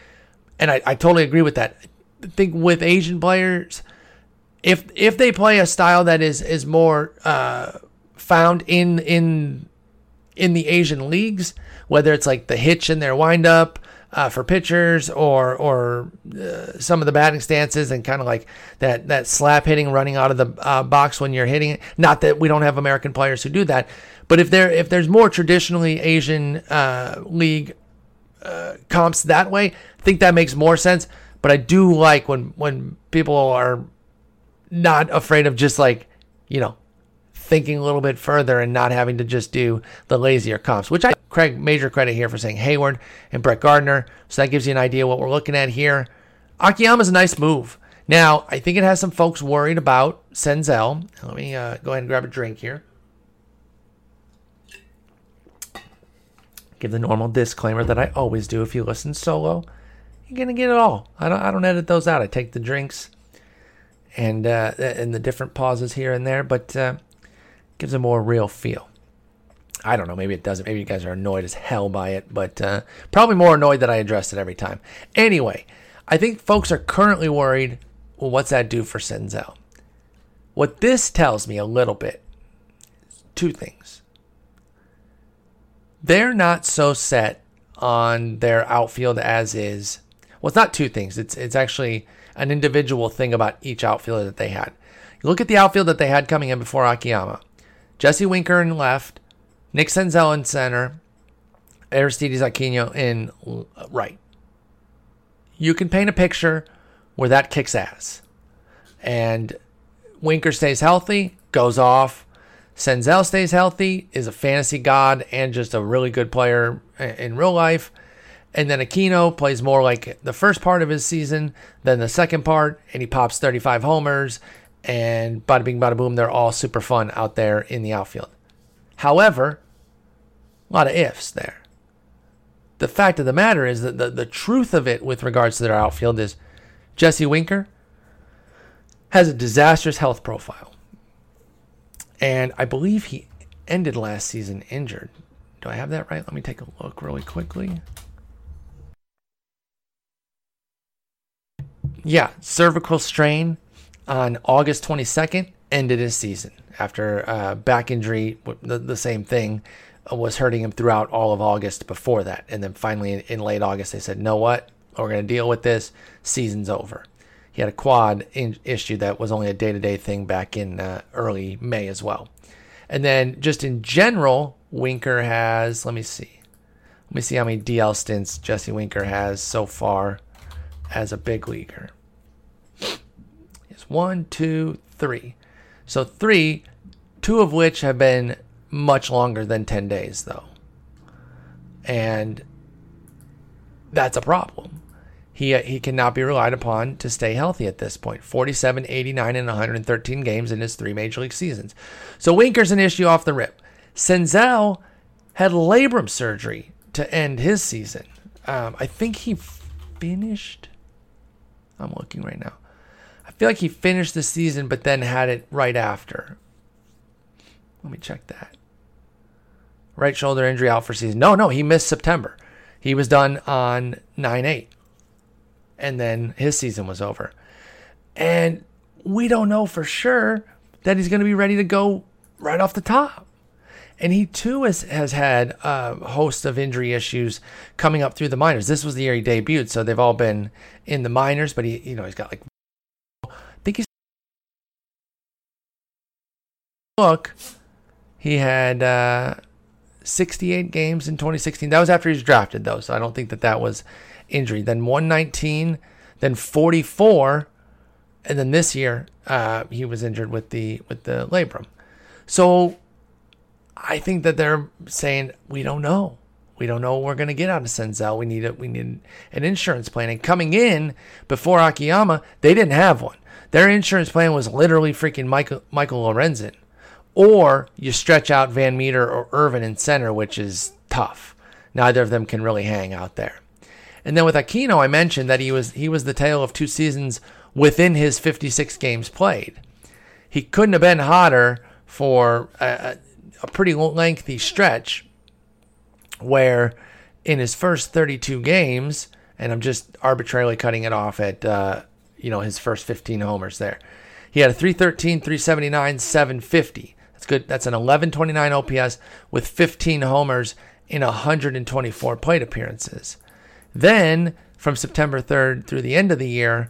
and I, I totally agree with that. I think with Asian players, if if they play a style that is is more uh, found in in in the Asian leagues, whether it's like the hitch in their windup uh, for pitchers or or uh, some of the batting stances and kind of like that that slap hitting running out of the uh, box when you're hitting it. Not that we don't have American players who do that, but if there if there's more traditionally Asian uh, league uh, comps that way. I think that makes more sense. But I do like when when people are not afraid of just like you know thinking a little bit further and not having to just do the lazier comps, which I Craig major credit here for saying Heyward and Brett Gardner. So that gives you an idea what we're looking at here. Akiyama's a nice move. Now, I think it has some folks worried about Senzel. Let me uh, go ahead and grab a drink here. give the normal disclaimer that I always do if you listen solo. You're gonna get it all. I don't I don't edit those out. I take the drinks and uh, and the different pauses here and there, but uh, gives a more real feel. I don't know. Maybe it doesn't. Maybe you guys are annoyed as hell by it, but uh, probably more annoyed that I address it every time. Anyway, I think folks are currently worried. Well, what's that do for Senzel? What this tells me a little bit, two things they're not so set on their outfield as is. Well, it's not two things. It's it's actually an individual thing about each outfielder that they had. You look at the outfield that they had coming in before Akiyama. Jesse Winker in left, Nick Senzel in center, Aristides Aquino in right. You can paint a picture where that kicks ass. And Winker stays healthy, goes off, Senzel stays healthy, is a fantasy god and just a really good player in real life. And then Aquino plays more like the first part of his season than the second part, and he pops 35 homers. And bada bing, bada boom, they're all super fun out there in the outfield. However, a lot of ifs there. The fact of the matter is that the, the truth of it with regards to their outfield is Jesse Winker has a disastrous health profile. And I believe he ended last season injured. Do I have that right? Let me take a look really quickly. Yeah, cervical strain on August 22nd ended his season after uh, back injury. The, the same thing uh, was hurting him throughout all of August before that. And then finally in, in late August, they said, know what? We're going to deal with this. Season's over. He had a quad in- issue that was only a day to day thing back in uh, early May as well. And then just in general, Winker has, let me see. Let me see how many DL stints Jesse Winker has so far as a big leaguer. One, two, three. So three, two of which have been much longer than 10 days, though. And that's a problem he, uh, he cannot be relied upon to stay healthy at this point. 47, 89, and 113 games in his three major league seasons. So Winker's an issue off the rip. Senzel had labrum surgery to end his season. Um, I think he finished. I'm looking right now. Feel like he finished the season, but then had it right after. Let me check that. Right shoulder injury out for season. No, no, he missed September. He was done on 9 8 and then his season was over. And we don't know for sure that he's going to be ready to go right off the top. And he too has, has had a host of injury issues coming up through the minors. This was the year he debuted, so they've all been in the minors, but he, you know, he's got like look, he had uh, 68 games in 2016. That was after he was drafted, though, so I don't think that that was injury. Then 119, then 44, and then this year uh, he was injured with the with the labrum. So I think that they're saying we don't know. We don't know what we're going to get out of Senzel. We need a, we need an insurance plan. And coming in before Akiyama, they didn't have one. Their insurance plan was literally freaking Michael Michael Lorenzen, or you stretch out Van Meter or Ervin in center, which is tough. Neither of them can really hang out there. And then with Aquino, I mentioned that he was he was the tale of two seasons within his 56 games played. He couldn't have been hotter for a, a pretty lengthy stretch where in his first 32 games, and I'm just arbitrarily cutting it off at uh, you know his first 15 homers there. He had a 313, 379, 750. That's good. That's an 1129 OPS with 15 homers in 124 plate appearances. Then from September 3rd through the end of the year,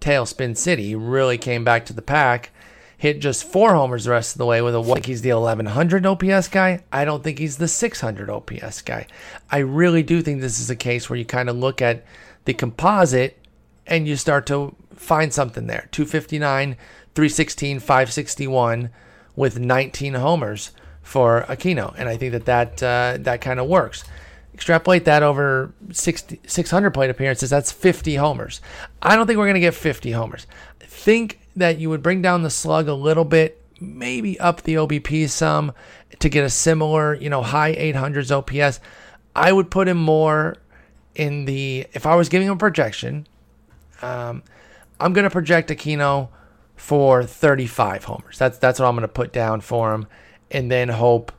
Tailspin City really came back to the pack hit just four homers the rest of the way with a think he's the 1100 OPS guy. I don't think he's the 600 OPS guy. I really do think this is a case where you kind of look at the composite and you start to find something there. 259, 316, 561 with 19 homers for Aquino, and I think that that uh, that kind of works. Extrapolate that over 60, 600 plate appearances, that's 50 homers. I don't think we're going to get 50 homers. Think that you would bring down the slug a little bit, maybe up the OBP some to get a similar, you know, high 800s OPS. I would put him more in the, if I was giving him a projection, um, I'm going to project Aquino for 35 homers. That's that's what I'm going to put down for him, and then hope,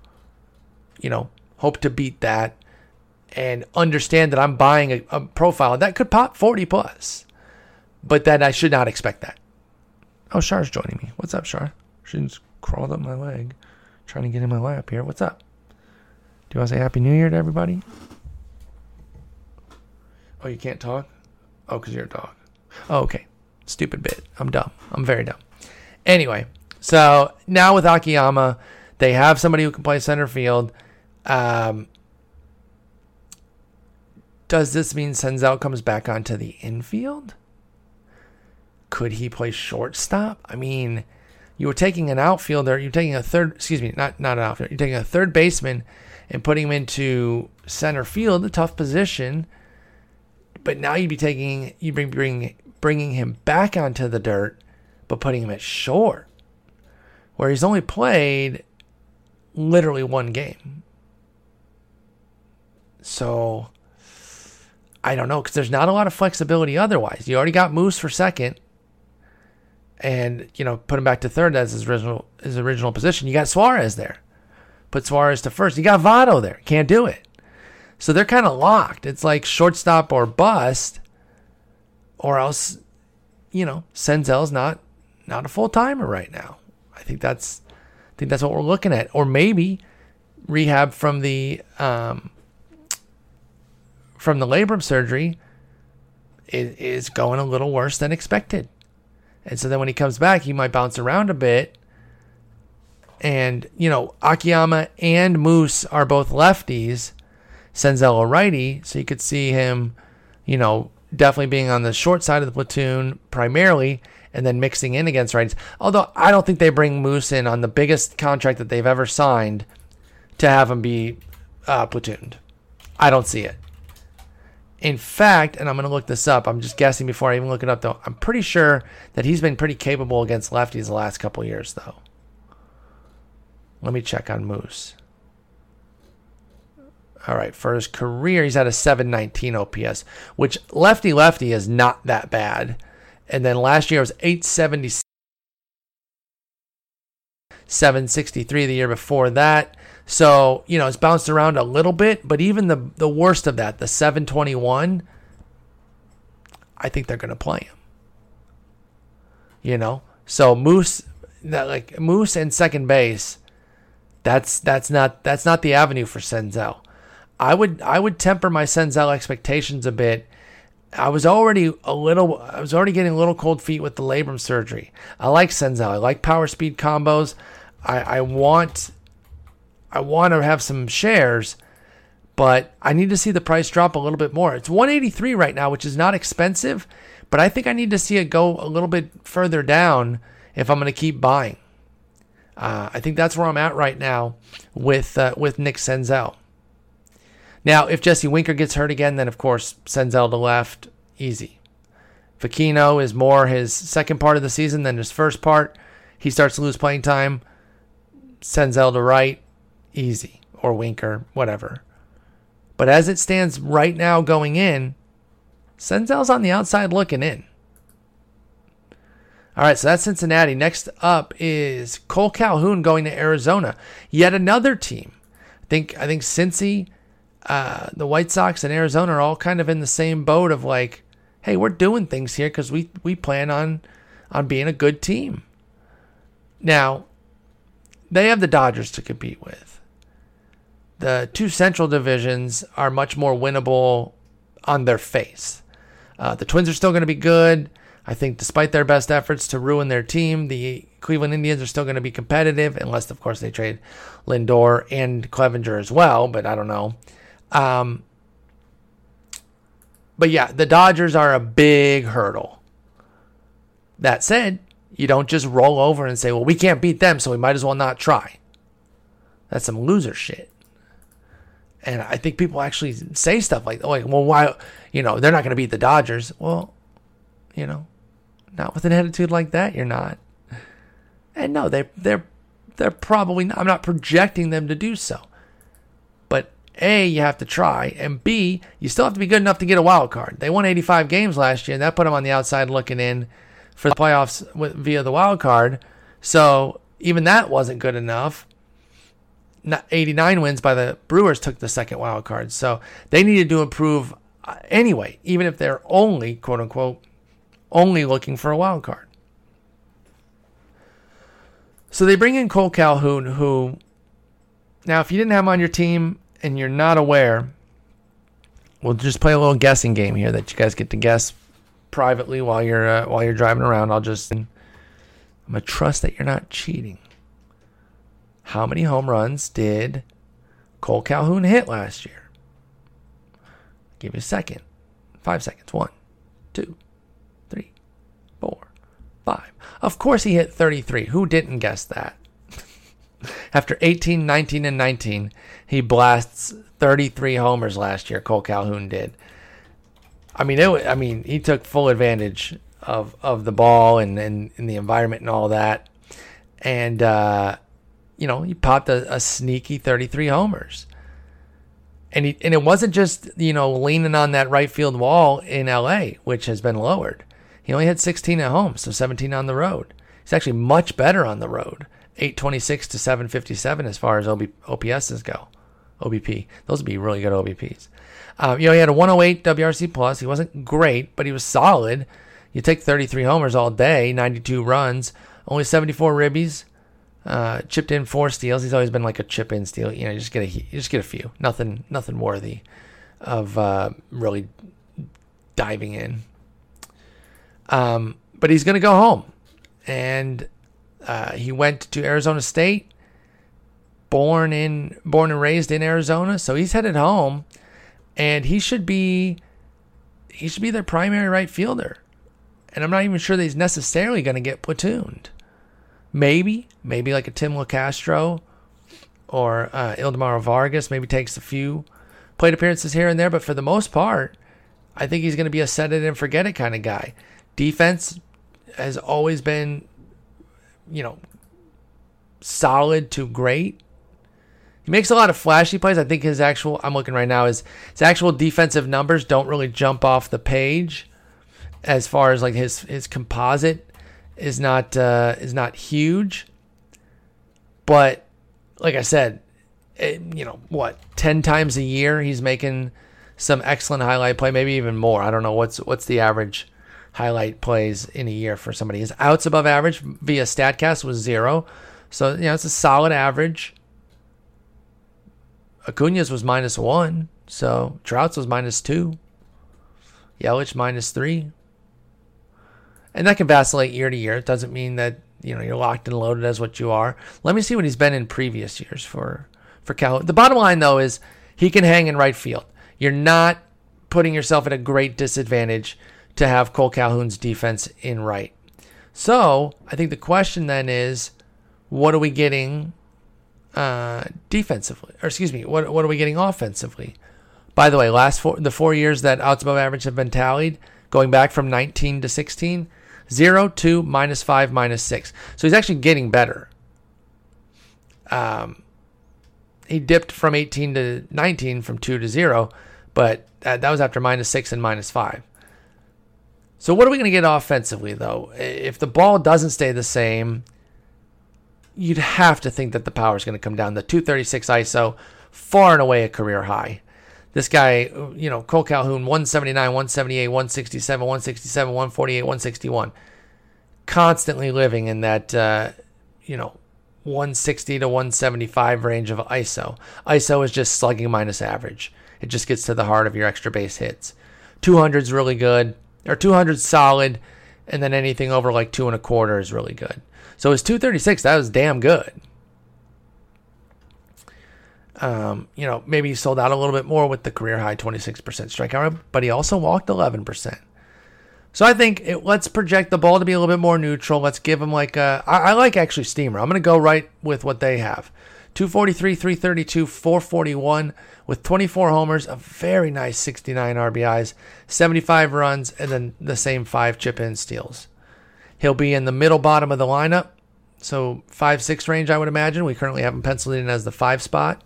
you know, hope to beat that, and understand that I'm buying a, a profile that could pop 40 plus, but that I should not expect that. Oh, Char's joining me. What's up, Char? She's crawled up my leg, trying to get in my lap here. What's up? Do you want to say Happy New Year to everybody? Oh, you can't talk? Oh, because you're a dog. Oh, okay. Stupid bit. I'm dumb. I'm very dumb. Anyway, so now with Akiyama, they have somebody who can play center field. Um, does this mean Senzel comes back onto the infield? Could he play shortstop? I mean, you were taking an outfielder, you're taking a third, excuse me, not not an outfielder, you're taking a third baseman and putting him into center field, a tough position. But now you'd be taking, you bring bring bringing him back onto the dirt, but putting him at short, where he's only played literally one game. So I don't know because there's not a lot of flexibility otherwise. You already got Moose for second and you know put him back to third as his original his original position. You got Suarez there, put Suarez to first. You got Votto there, can't do it. So they're kind of locked. It's like shortstop or bust, or else, you know, Senzel's not not a full timer right now. I think that's I think that's what we're looking at, or maybe rehab from the um, from the labrum surgery is, is going a little worse than expected. And so then when he comes back, he might bounce around a bit. And, you know, Akiyama and Moose are both lefties. Senzel a righty. So you could see him, you know, definitely being on the short side of the platoon primarily and then mixing in against righties. Although I don't think they bring Moose in on the biggest contract that they've ever signed to have him be uh, platooned. I don't see it. In fact, and I'm going to look this up. I'm just guessing before I even look it up, though. I'm pretty sure that he's been pretty capable against lefties the last couple years, though. Let me check on Moose. All right, for his career, he's at a 719 OPS, which lefty lefty is not that bad. And then last year it was 870, 763 the year before that. So, you know, it's bounced around a little bit, but even the the worst of that, the 721, I think they're going to play him. You know? So Moose like Moose and second base, that's that's not that's not the avenue for Senzel. I would I would temper my Senzel expectations a bit. I was already a little I was already getting a little cold feet with the labrum surgery. I like Senzel. I like power speed combos. I, I want I want to have some shares, but I need to see the price drop a little bit more. It's 183 right now, which is not expensive, but I think I need to see it go a little bit further down if I'm going to keep buying. Uh, I think that's where I'm at right now with uh, with Nick Senzel. Now, if Jesse Winker gets hurt again, then of course Senzel to left, easy. If Aquino is more his second part of the season than his first part, he starts to lose playing time. Senzel to right, easy. Or Winker, whatever. But as it stands right now going in, Senzel's on the outside looking in. All right, so that's Cincinnati. Next up is Cole Calhoun going to Arizona. Yet another team. I think I think Cincy, uh, the White Sox, and Arizona are all kind of in the same boat of like, hey, we're doing things here because we we plan on on being a good team. Now, they have the Dodgers to compete with. The two Central divisions are much more winnable on their face. Uh, the Twins are still going to be good. I think, despite their best efforts to ruin their team, the Cleveland Indians are still going to be competitive, unless, of course, they trade Lindor and Clevinger as well. But I don't know. Um, but yeah, the Dodgers are a big hurdle. That said, you don't just roll over and say, well, we can't beat them, so we might as well not try. That's some loser shit. And I think people actually say stuff like, like well, why, you know, they're not going to beat the Dodgers. Well, you know, not with an attitude like that, you're not. And no, they they're they're probably not, I'm not projecting them to do so. A, you have to try, and B, you still have to be good enough to get a wild card. They won 85 games last year, and that put them on the outside looking in for the playoffs with, via the wild card. So even that wasn't good enough. 89 wins by the Brewers took the second wild card. So they needed to improve uh, anyway, even if they're only, quote unquote, only looking for a wild card. So they bring in Cole Calhoun, who, now, if you didn't have him on your team and you're not aware, we'll just play a little guessing game here that you guys get to guess privately while you're uh, while you're driving around. I'll just I'm gonna trust that you're not cheating. How many home runs did Cole Calhoun hit last year? Give you a second. Five seconds. One, two, three, four, five. Of course he hit 33. Who didn't guess that? After 18, 19, and 19, he blasts 33 homers last year. Cole Calhoun did. I mean, it. I mean, he took full advantage of of the ball and and, and the environment and all that, and uh, you know, he popped a, a sneaky 33 homers. And he and it wasn't just you know leaning on that right field wall in L.A., which has been lowered. He only had 16 at home, so 17 on the road. He's actually much better on the road. 826 to 757 as far as OB, OPSs go. OBP. Those would be really good OBPs. Uh, you know, he had a 108 WRC plus. He wasn't great, but he was solid. You take 33 homers all day, 92 runs, only 74 ribbies, uh, chipped in four steals. He's always been like a chip in steal. You know, you just get a you just get a few. Nothing nothing worthy of uh, really diving in. Um, but he's gonna go home, and uh, he went to Arizona State. Born in born and raised in Arizona, so he's headed home and he should be he should be their primary right fielder. And I'm not even sure that he's necessarily going to get platooned. Maybe, maybe like a Tim Locastro or uh, Vargas, maybe takes a few plate appearances here and there, but for the most part, I think he's going to be a set it and forget it kind of guy. Defense has always been, you know, solid to great. He makes a lot of flashy plays. I think his actual I'm looking right now is his actual defensive numbers don't really jump off the page as far as like his his composite is not uh, is not huge. But like I said, it, you know what, ten times a year he's making some excellent highlight play, maybe even more. I don't know what's what's the average highlight plays in a year for somebody. His outs above average via Statcast was zero, so you know it's a solid average. Acuna's was minus one, so Trout's was minus two. Yelich minus three. And that can vacillate year to year. It doesn't mean that you know you're locked and loaded as what you are. Let me see what he's been in previous years for for Calhoun. The bottom line though is he can hang in right field. You're not putting yourself at a great disadvantage to have Cole Calhoun's defense in right. So I think the question then is, what are we getting uh, defensively? Or excuse me, what what are we getting offensively? By the way, last four the four years that outs above average have been tallied, going back from 19 to 16, 0, 2, minus 5, minus 6. So he's actually getting better. Um, he dipped from 18 to 19 from 2 to 0, but that, that was after minus 6 and minus 5. So what are we going to get offensively though? If the ball doesn't stay the same, you'd have to think that the power is going to come down. The 236 ISO, far and away a career high. This guy, you know, Cole Calhoun, 179, 178, 167, 167, 148, 161. Constantly living in that, uh, you know, 160 to 175 range of ISO. ISO is just slugging minus average. It just gets to the heart of your extra base hits. 200 is really good, or 200 solid, and then anything over like two and a quarter is really good. So his 236, that was damn good. Um, you know, maybe he sold out a little bit more with the career high 26% strikeout but he also walked 11%. So I think it, let's project the ball to be a little bit more neutral. Let's give him like a, I, I like actually Steamer. I'm going to go right with what they have. 243, 332, 441 with 24 homers, a very nice 69 RBIs, 75 runs, and then the same five chip in steals. He'll be in the middle bottom of the lineup, so 5 6 range, I would imagine. We currently have him penciled in as the five spot.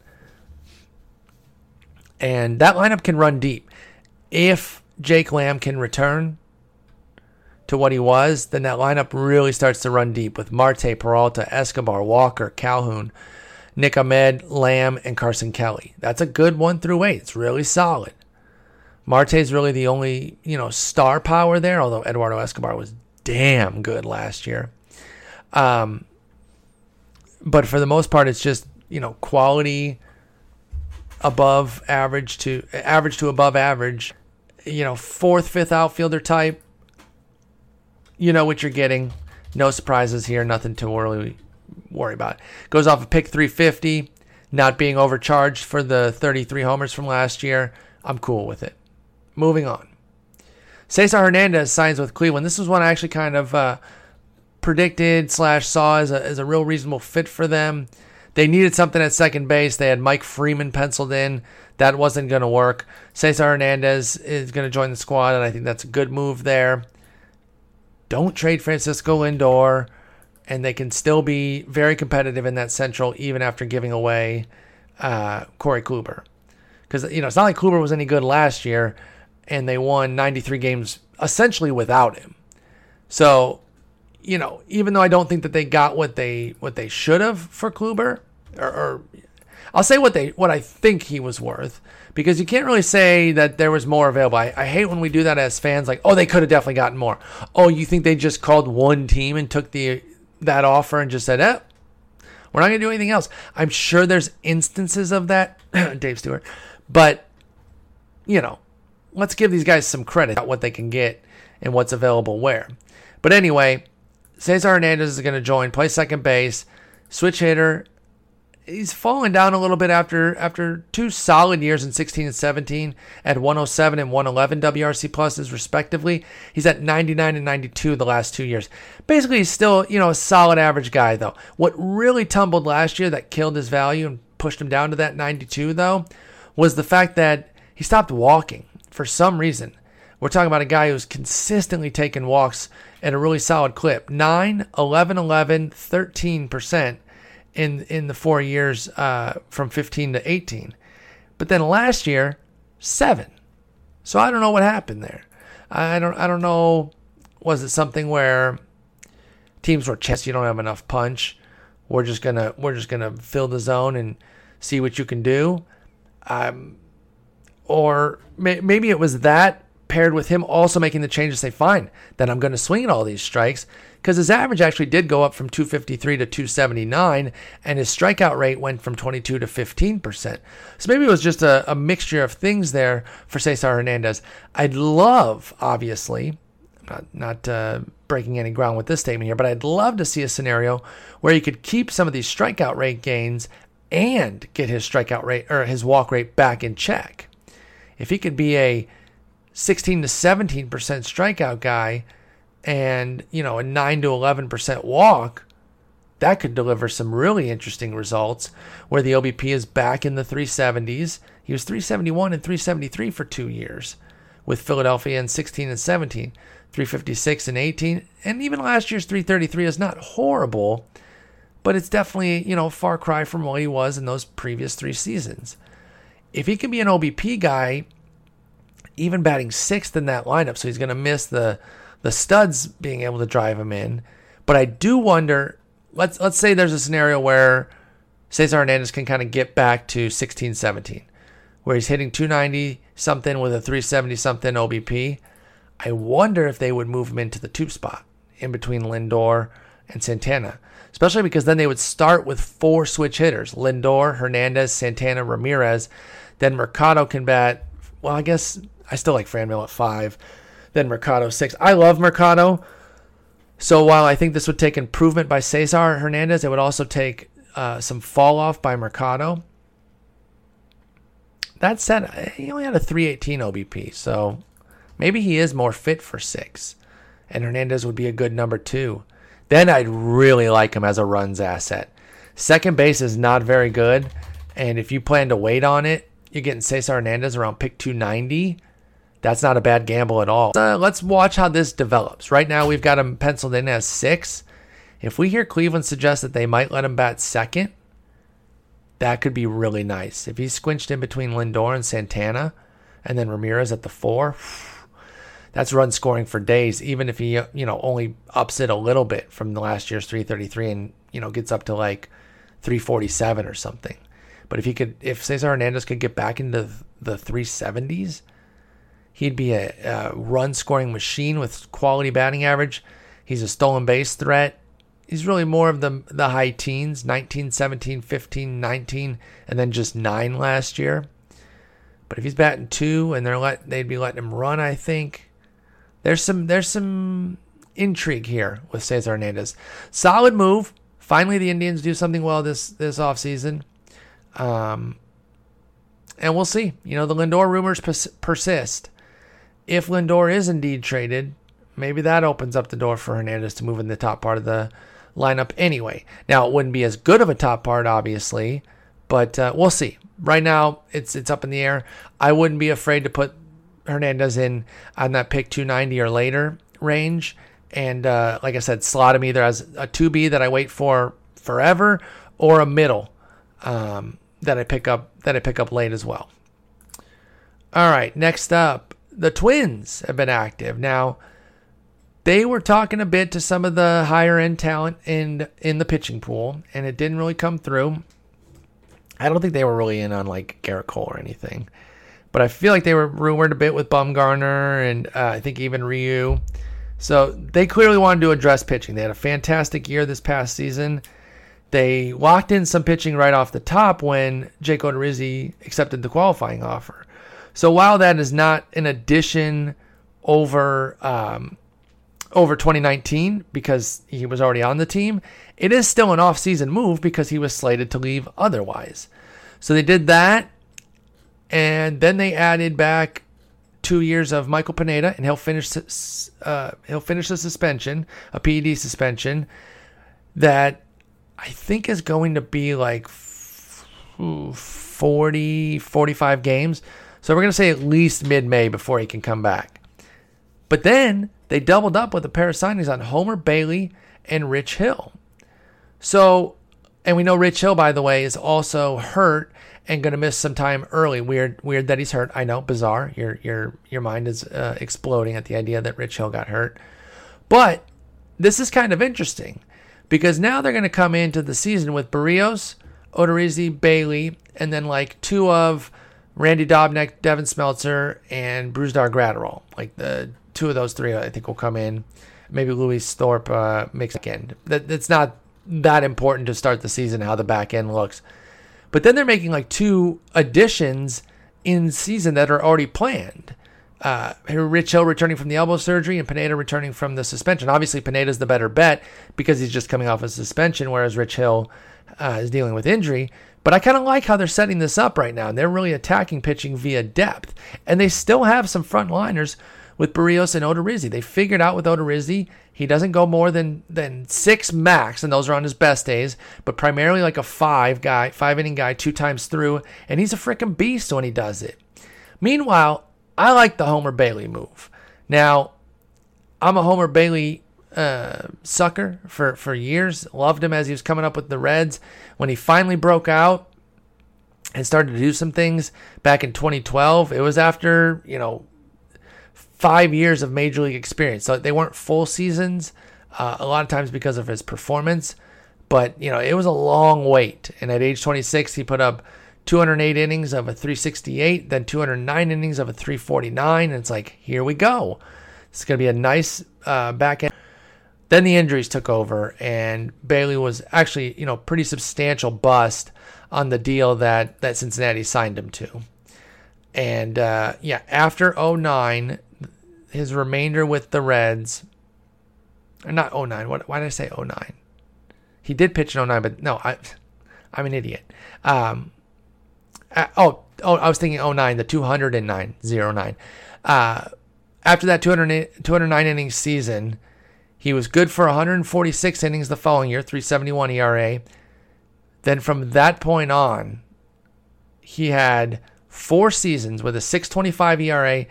And that lineup can run deep. If Jake Lamb can return to what he was, then that lineup really starts to run deep with Marte, Peralta, Escobar, Walker, Calhoun, Nick Ahmed, Lamb, and Carson Kelly. That's a good one through eight. It's really solid. Marte's really the only, you know, star power there, although Eduardo Escobar was damn good last year. Um, but for the most part, it's just, you know, quality above average to average to above average. You know, fourth, fifth outfielder type. You know what you're getting. No surprises here. Nothing to worry worry about. Goes off a of pick 350. Not being overcharged for the 33 homers from last year. I'm cool with it. Moving on. Cesar Hernandez signs with Cleveland. This is one I actually kind of uh, predicted slash saw as a, as a real reasonable fit for them. They needed something at second base. They had Mike Freeman penciled in. That wasn't going to work. Cesar Hernandez is going to join the squad, and I think that's a good move there. Don't trade Francisco Lindor, and they can still be very competitive in that central even after giving away uh, Corey Kluber. Because, you know, it's not like Kluber was any good last year, and they won 93 games essentially without him. So you know, even though I don't think that they got what they what they should have for Kluber, or, or I'll say what they what I think he was worth because you can't really say that there was more available. I, I hate when we do that as fans, like, oh, they could have definitely gotten more. Oh, you think they just called one team and took the that offer and just said, eh, we're not gonna do anything else. I'm sure there's instances of that, Dave Stewart, but you know, let's give these guys some credit about what they can get and what's available where. But anyway, Cesar Hernandez is going to join, play second base, switch hitter. He's fallen down a little bit after after two solid years in 16 and 17 at 107 and 111 WRC pluses respectively. He's at 99 and 92 the last two years. Basically, he's still you know a solid average guy though. What really tumbled last year that killed his value and pushed him down to that 92 though was the fact that he stopped walking for some reason. We're talking about a guy who's consistently taken walks at a really solid clip 9, 11, 11, 13% in, in the four years uh, from 15 to 18. But then last year, 7. So I don't know what happened there. I don't I don't know was it something where teams were chess you don't have enough punch. We're just to we're just to fill the zone and see what you can do. Um, or may, maybe it was that paired with him also making the change to say, fine, then I'm going to swing at all these strikes. Because his average actually did go up from 253 to 279, and his strikeout rate went from 22 to 15%. So maybe it was just a, a mixture of things there for Cesar Hernandez. I'd love, obviously, I'm not not uh, breaking any ground with this statement here, but I'd love to see a scenario where he could keep some of these strikeout rate gains and get his strikeout rate or his walk rate back in check. If he could be a 16 to 17% strikeout guy and, you know, a 9 to 11% walk, that could deliver some really interesting results where the OBP is back in the 370s. He was 371 and 373 for 2 years with Philadelphia in 16 and 17, 356 and 18, and even last year's 333 is not horrible, but it's definitely, you know, far cry from what he was in those previous 3 seasons. If he can be an OBP guy even batting sixth in that lineup, so he's going to miss the the studs being able to drive him in. But I do wonder. Let's let's say there's a scenario where Cesar Hernandez can kind of get back to 16, 17, where he's hitting 290 something with a 370 something OBP. I wonder if they would move him into the two spot in between Lindor and Santana, especially because then they would start with four switch hitters: Lindor, Hernandez, Santana, Ramirez. Then Mercado can bat. Well, I guess I still like Franmil at five. Then Mercado six. I love Mercado. So while I think this would take improvement by Cesar Hernandez, it would also take uh, some fall off by Mercado. That said, he only had a 318 OBP, so maybe he is more fit for six. And Hernandez would be a good number two. Then I'd really like him as a runs asset. Second base is not very good, and if you plan to wait on it, you're getting Cesar Hernandez around pick 290 that's not a bad gamble at all. Uh, let's watch how this develops. Right now, we've got him penciled in as six. If we hear Cleveland suggest that they might let him bat second, that could be really nice. If he's squinched in between Lindor and Santana, and then Ramirez at the four, that's run scoring for days. Even if he, you know, only ups it a little bit from the last year's 333 and you know gets up to like 347 or something. But if he could, if Cesar Hernandez could get back into the 370s, He'd be a, a run scoring machine with quality batting average. He's a stolen base threat. He's really more of the the high teens, 19, 17, 15, 19, and then just 9 last year. But if he's batting 2 and they're let they'd be letting him run, I think there's some there's some intrigue here with Cesar Hernandez. Solid move. Finally the Indians do something well this this offseason. Um and we'll see. You know, the Lindor rumors pers- persist if Lindor is indeed traded, maybe that opens up the door for Hernandez to move in the top part of the lineup anyway. Now, it wouldn't be as good of a top part, obviously, but uh, we'll see. Right now, it's it's up in the air. I wouldn't be afraid to put Hernandez in on that pick 290 or later range, and uh, like I said, slot him either as a 2B that I wait for forever or a middle um, that I pick up that I pick up late as well. All right, next up, the Twins have been active. Now, they were talking a bit to some of the higher end talent in in the pitching pool, and it didn't really come through. I don't think they were really in on like Gerrit Cole or anything, but I feel like they were rumored a bit with Bumgarner and uh, I think even Ryu. So they clearly wanted to address pitching. They had a fantastic year this past season. They locked in some pitching right off the top when Jake Odorizzi accepted the qualifying offer. So while that is not an addition over um, over 2019 because he was already on the team, it is still an off-season move because he was slated to leave otherwise. So they did that, and then they added back two years of Michael Pineda, and he'll finish uh, he'll finish the suspension, a PED suspension that I think is going to be like 40, 45 games. So we're going to say at least mid May before he can come back. But then they doubled up with a pair of signings on Homer Bailey and Rich Hill. So, and we know Rich Hill, by the way, is also hurt and going to miss some time early. Weird, weird that he's hurt. I know, bizarre. Your your your mind is uh, exploding at the idea that Rich Hill got hurt. But this is kind of interesting because now they're going to come into the season with Berrios, Odorizzi, Bailey, and then like two of Randy Dobnak, Devin Smeltzer, and Brusdar Graterol. Like the two of those three, I think will come in. Maybe Lewis Thorpe uh, makes end. That that's not that important to start the season how the back end looks. But then they're making like two additions in season that are already planned. Uh, Rich Hill returning from the elbow surgery and Pineda returning from the suspension. Obviously, Pineda's the better bet because he's just coming off a suspension, whereas Rich Hill uh, is dealing with injury. But I kind of like how they're setting this up right now. And they're really attacking pitching via depth, and they still have some frontliners with Berrios and Odorizzi. They figured out with Odorizzi he doesn't go more than than six max, and those are on his best days, but primarily like a five guy, five inning guy, two times through, and he's a freaking beast when he does it. Meanwhile, I like the Homer Bailey move. Now, I'm a Homer Bailey uh, sucker for, for years. Loved him as he was coming up with the Reds. When he finally broke out and started to do some things back in 2012, it was after, you know, five years of major league experience. So they weren't full seasons, uh, a lot of times because of his performance. But, you know, it was a long wait. And at age 26, he put up 208 innings of a 368, then 209 innings of a 349. And it's like, here we go. It's going to be a nice uh, back end. Then the injuries took over, and Bailey was actually, you know, pretty substantial bust on the deal that, that Cincinnati signed him to. And uh, yeah, after 09, his remainder with the Reds, not 09, what, why did I say 09? He did pitch in 09, but no, I, I'm an idiot. Um, uh, oh, oh, I was thinking 09, the 209, 09. Uh, after that 200, 209 innings season, he was good for 146 innings the following year, 371 ERA. Then from that point on, he had four seasons with a 625 ERA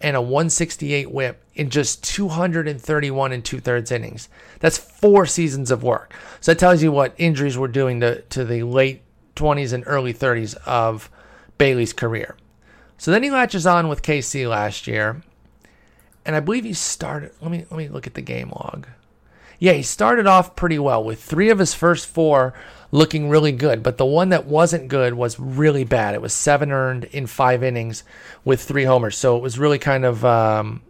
and a 168 whip in just 231 and two thirds innings. That's four seasons of work. So that tells you what injuries were doing to, to the late 20s and early 30s of Bailey's career. So then he latches on with KC last year, and I believe he started. Let me let me look at the game log. Yeah, he started off pretty well with three of his first four looking really good, but the one that wasn't good was really bad. It was seven earned in five innings with three homers, so it was really kind of um,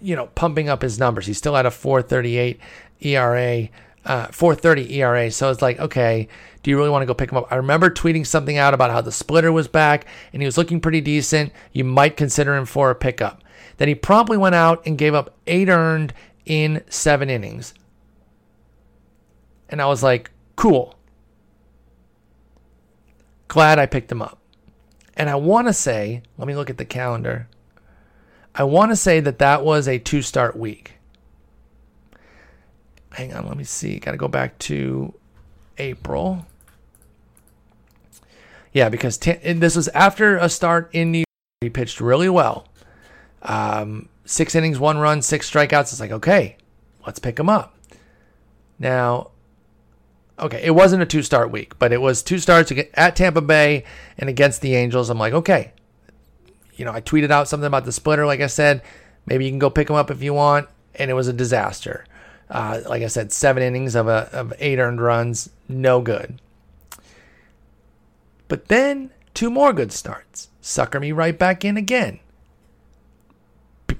you know pumping up his numbers. He still had a 4.38 ERA, uh, 4.30 ERA, so it's like okay do you really want to go pick him up? I remember tweeting something out about how the splitter was back and he was looking pretty decent. You might consider him for a pickup. Then he promptly went out and gave up eight earned in seven innings. And I was like, cool. Glad I picked him up. And I want to say, let me look at the calendar. I want to say that that was a two start week. Hang on, let me see. Got to go back to April. Yeah, because t- this was after a start in New York. He pitched really well. Um, six innings, one run, six strikeouts. It's like, okay, let's pick him up. Now, okay, it wasn't a two start week, but it was two starts at Tampa Bay and against the Angels. I'm like, okay. You know, I tweeted out something about the splitter, like I said. Maybe you can go pick him up if you want. And it was a disaster. Uh, like I said, seven innings of, a, of eight earned runs, no good. But then two more good starts. Sucker me right back in again.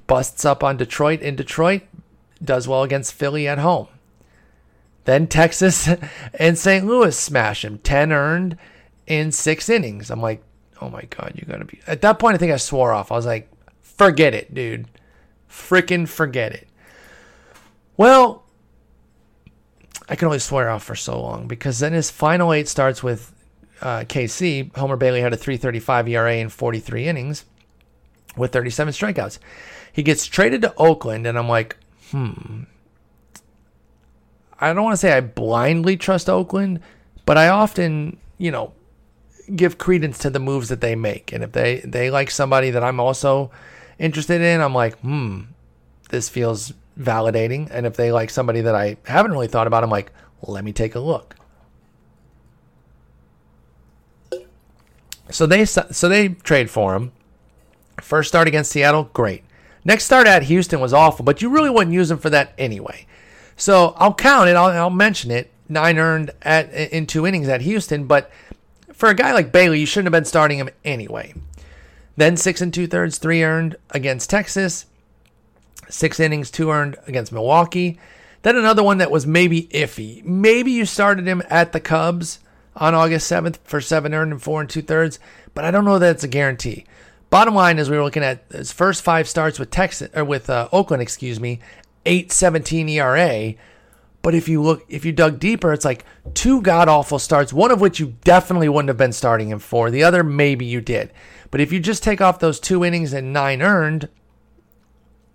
Busts up on Detroit in Detroit, does well against Philly at home. Then Texas and St. Louis smash him. 10 earned in six innings. I'm like, oh my God, you gotta be. At that point, I think I swore off. I was like, forget it, dude. Freaking forget it. Well, I can only swear off for so long because then his final eight starts with uh, KC, Homer Bailey had a 335 ERA in 43 innings with 37 strikeouts. He gets traded to Oakland, and I'm like, hmm. I don't want to say I blindly trust Oakland, but I often, you know, give credence to the moves that they make. And if they, they like somebody that I'm also interested in, I'm like, hmm, this feels validating. And if they like somebody that I haven't really thought about, I'm like, let me take a look. So they so they trade for him. First start against Seattle, great. Next start at Houston was awful, but you really wouldn't use him for that anyway. So I'll count it. I'll, I'll mention it. Nine earned at in two innings at Houston, but for a guy like Bailey, you shouldn't have been starting him anyway. Then six and two thirds, three earned against Texas. Six innings, two earned against Milwaukee. Then another one that was maybe iffy. Maybe you started him at the Cubs on August 7th for seven earned and four and two thirds, but I don't know that it's a guarantee. Bottom line is we were looking at his first five starts with Texas or with uh, Oakland, excuse me, 8.17 ERA. But if you look, if you dug deeper, it's like two god awful starts, one of which you definitely wouldn't have been starting him for. The other, maybe you did. But if you just take off those two innings and nine earned,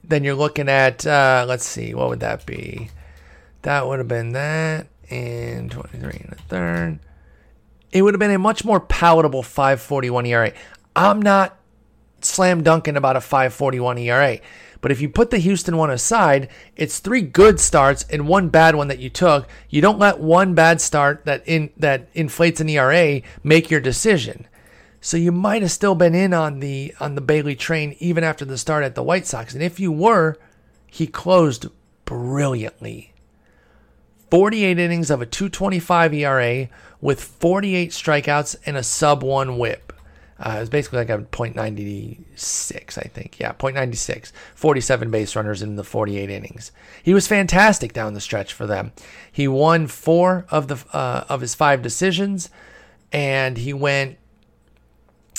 then you're looking at, uh, let's see, what would that be? That would have been that and 23 and a third. It would have been a much more palatable 541 ERA. I'm not slam dunking about a 541 ERA. But if you put the Houston one aside, it's three good starts and one bad one that you took. You don't let one bad start that in that inflates an ERA make your decision. So you might have still been in on the on the Bailey train even after the start at the White Sox. And if you were, he closed brilliantly. 48 innings of a 225 ERA with 48 strikeouts and a sub 1 whip. Uh, it was basically like a .96, I think. Yeah, .96. 47 base runners in the 48 innings. He was fantastic down the stretch for them. He won four of the uh, of his five decisions, and he went.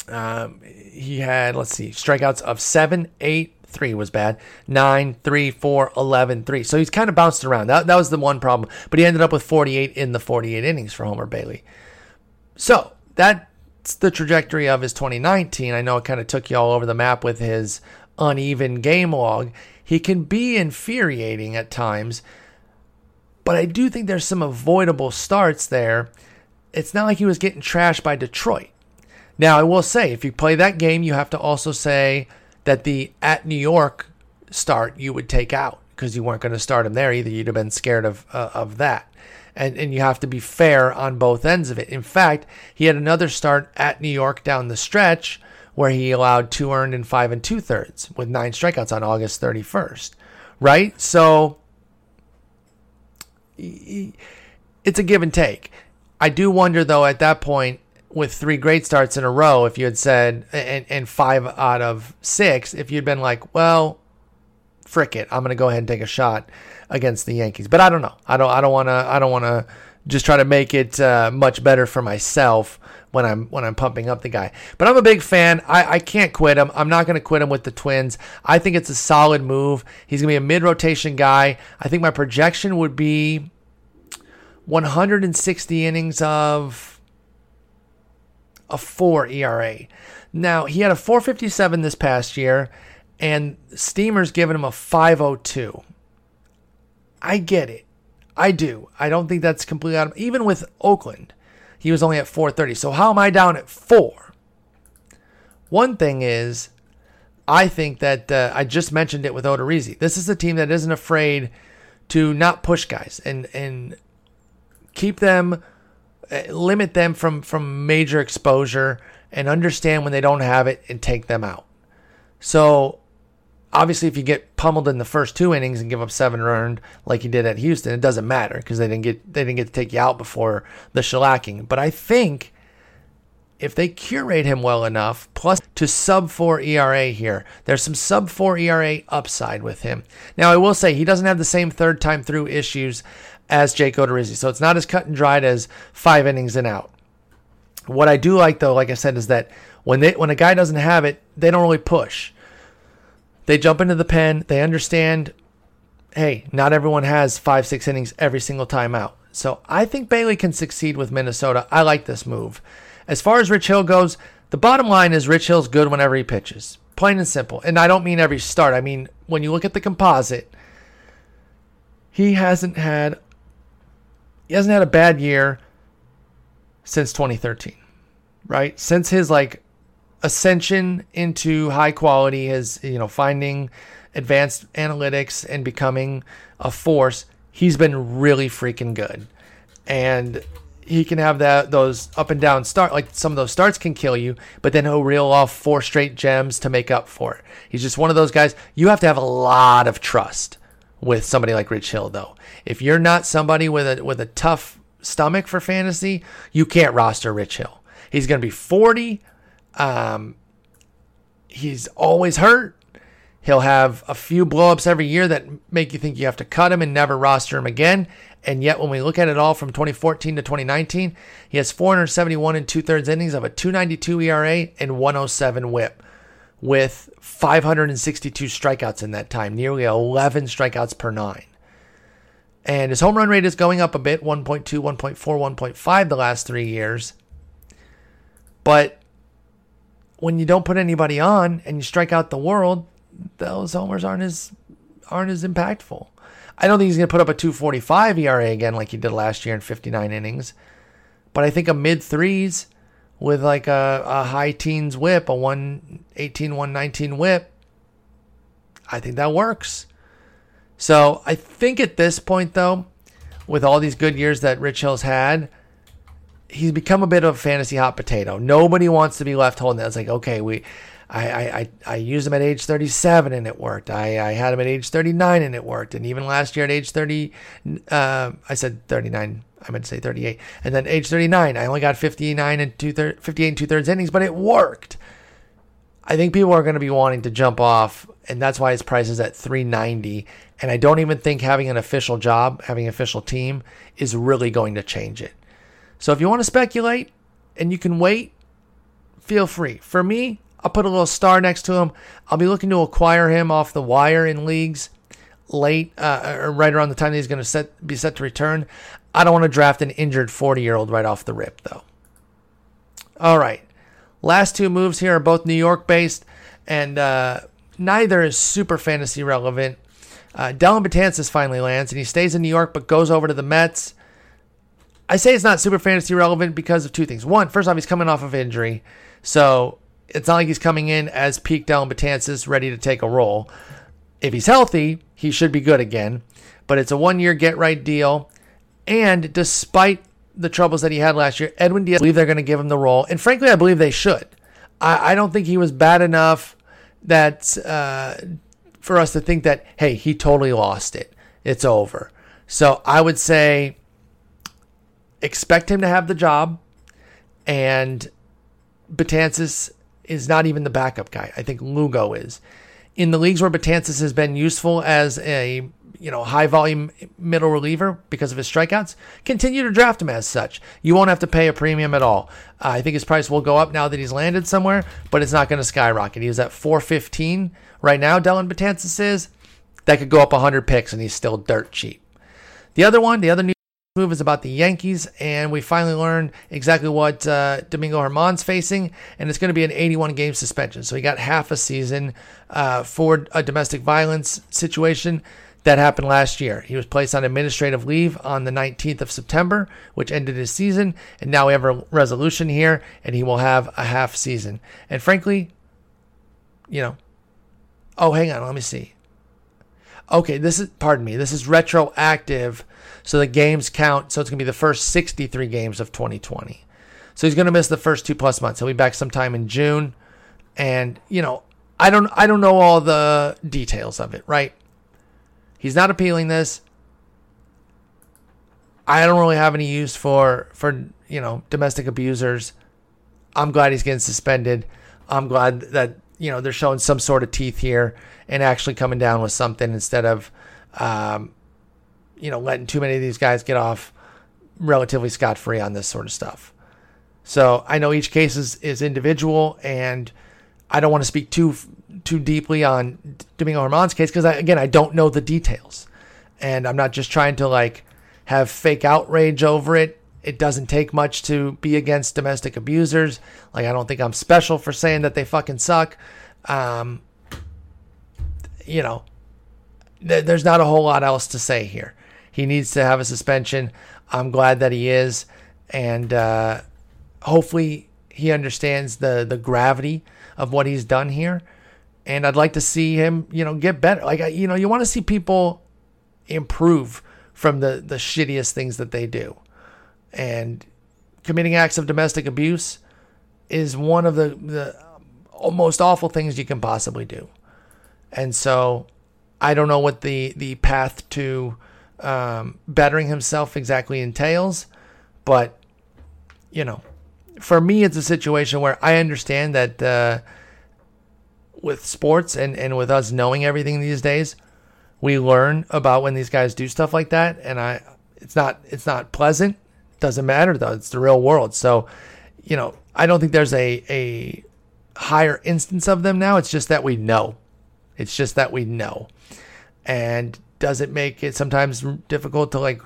Um, he had let's see strikeouts of seven, eight, three was bad. Nine, three, four, 11, three. So he's kind of bounced around. That, that was the one problem. But he ended up with 48 in the 48 innings for Homer Bailey. So that's the trajectory of his 2019. I know it kind of took you all over the map with his uneven game log. He can be infuriating at times, but I do think there's some avoidable starts there. It's not like he was getting trashed by Detroit. Now, I will say, if you play that game, you have to also say that the at New York start you would take out because you weren't going to start him there either. You'd have been scared of uh, of that and, and you have to be fair on both ends of it. In fact, he had another start at New York down the stretch where he allowed two earned and five and two thirds with nine strikeouts on August 31st. Right? So it's a give and take. I do wonder though at that point with three great starts in a row, if you had said and, and five out of six, if you'd been like, well, frick it, I'm going to go ahead and take a shot against the Yankees. But I don't know. I don't. I don't want to. I don't want to just try to make it uh, much better for myself when I'm when I'm pumping up the guy. But I'm a big fan. I, I can't quit him. I'm not going to quit him with the Twins. I think it's a solid move. He's going to be a mid rotation guy. I think my projection would be 160 innings of a four ERA. Now he had a 457 this past year, and Steamer's giving him a 502. I get it. I do. I don't think that's completely out of even with Oakland, he was only at 430. So how am I down at four? One thing is, I think that uh, I just mentioned it with Odorizzi. This is a team that isn't afraid to not push guys and and keep them, limit them from from major exposure, and understand when they don't have it and take them out. So obviously, if you get pummeled in the first two innings and give up seven earned like you did at Houston, it doesn't matter because they didn't get they didn't get to take you out before the shellacking. But I think if they curate him well enough, plus to sub four ERA here, there's some sub four ERA upside with him. Now I will say he doesn't have the same third time through issues as Jake Odorizzi, so it's not as cut and dried as five innings and out. What I do like though, like I said, is that when they when a guy doesn't have it, they don't really push. They jump into the pen. They understand, hey, not everyone has five, six innings every single time out. So I think Bailey can succeed with Minnesota. I like this move. As far as Rich Hill goes, the bottom line is Rich Hill's good whenever he pitches. Plain and simple. And I don't mean every start. I mean, when you look at the composite, he hasn't had he hasn't had a bad year since 2013. Right? Since his like ascension into high quality, his you know finding advanced analytics and becoming a force, he's been really freaking good. And he can have that those up and down start like some of those starts can kill you, but then he'll reel off four straight gems to make up for it. He's just one of those guys. You have to have a lot of trust with somebody like Rich Hill though. If you're not somebody with a with a tough stomach for fantasy, you can't roster Rich Hill. He's going to be 40 um, he's always hurt. He'll have a few blowups every year that make you think you have to cut him and never roster him again. And yet, when we look at it all from 2014 to 2019, he has 471 and two thirds innings of a 292 ERA and 107 WHIP. With 562 strikeouts in that time, nearly 11 strikeouts per nine. And his home run rate is going up a bit 1.2, 1.4, 1.5 the last three years. But when you don't put anybody on and you strike out the world, those homers aren't as aren't as impactful. I don't think he's going to put up a 245 ERA again like he did last year in 59 innings. But I think a mid threes with like a, a high teens whip, a 118, 119 whip, I think that works. So I think at this point, though, with all these good years that Rich Hill's had, he's become a bit of a fantasy hot potato. Nobody wants to be left holding that. It's like, okay, we I, I, I used him at age 37 and it worked. I, I had him at age 39 and it worked. And even last year at age 30, uh, I said 39. I meant to say 38. And then age 39, I only got 59 and two thirds, 58 and two thirds innings, but it worked. I think people are going to be wanting to jump off, and that's why his price is at 390. And I don't even think having an official job, having an official team, is really going to change it. So if you want to speculate and you can wait, feel free. For me, I'll put a little star next to him. I'll be looking to acquire him off the wire in leagues late uh, right around the time he's going to set be set to return. I don't want to draft an injured 40 year old right off the rip though. All right, last two moves here are both New York based, and uh, neither is super fantasy relevant. Uh, Betances finally lands, and he stays in New York but goes over to the Mets. I say it's not super fantasy relevant because of two things. One, first off, he's coming off of injury, so it's not like he's coming in as peak Dellin Betances, ready to take a role. If he's healthy, he should be good again. But it's a one year get right deal. And despite the troubles that he had last year, Edwin Diaz, I believe they're going to give him the role. And frankly, I believe they should. I, I don't think he was bad enough that uh, for us to think that, hey, he totally lost it. It's over. So I would say expect him to have the job. And Betances is not even the backup guy. I think Lugo is. In the leagues where Betances has been useful as a you know high volume middle reliever because of his strikeouts, continue to draft him as such. You won't have to pay a premium at all. Uh, I think his price will go up now that he's landed somewhere, but it's not going to skyrocket. He's at 415 right now. Dellin Betances is that could go up 100 picks and he's still dirt cheap. The other one, the other new move is about the Yankees, and we finally learned exactly what uh, Domingo Germán's facing, and it's going to be an 81 game suspension. So he got half a season uh, for a domestic violence situation that happened last year. He was placed on administrative leave on the 19th of September, which ended his season, and now we have a resolution here, and he will have a half season. And frankly, you know, oh, hang on, let me see. Okay, this is, pardon me, this is retroactive so the games count. So it's going to be the first 63 games of 2020. So he's going to miss the first two plus months. He'll be back sometime in June. And, you know, I don't I don't know all the details of it, right? He's not appealing this. I don't really have any use for for, you know, domestic abusers. I'm glad he's getting suspended. I'm glad that, you know, they're showing some sort of teeth here and actually coming down with something instead of um, you know, letting too many of these guys get off relatively scot free on this sort of stuff. So I know each case is, is individual, and I don't want to speak too too deeply on Domingo Germán's case because again I don't know the details, and I'm not just trying to like have fake outrage over it. It doesn't take much to be against domestic abusers. Like I don't think I'm special for saying that they fucking suck. Um, you know, th- there's not a whole lot else to say here. He needs to have a suspension. I'm glad that he is, and uh, hopefully he understands the the gravity of what he's done here. And I'd like to see him, you know, get better. Like you know, you want to see people improve from the the shittiest things that they do, and committing acts of domestic abuse is one of the the most awful things you can possibly do. And so I don't know what the the path to um, bettering himself exactly entails. But, you know, for me, it's a situation where I understand that uh, with sports and, and with us knowing everything these days, we learn about when these guys do stuff like that. And I, it's not, it's not pleasant. Doesn't matter though. It's the real world. So, you know, I don't think there's a, a, higher instance of them now. It's just that we know. It's just that we know. And does it make it sometimes difficult to like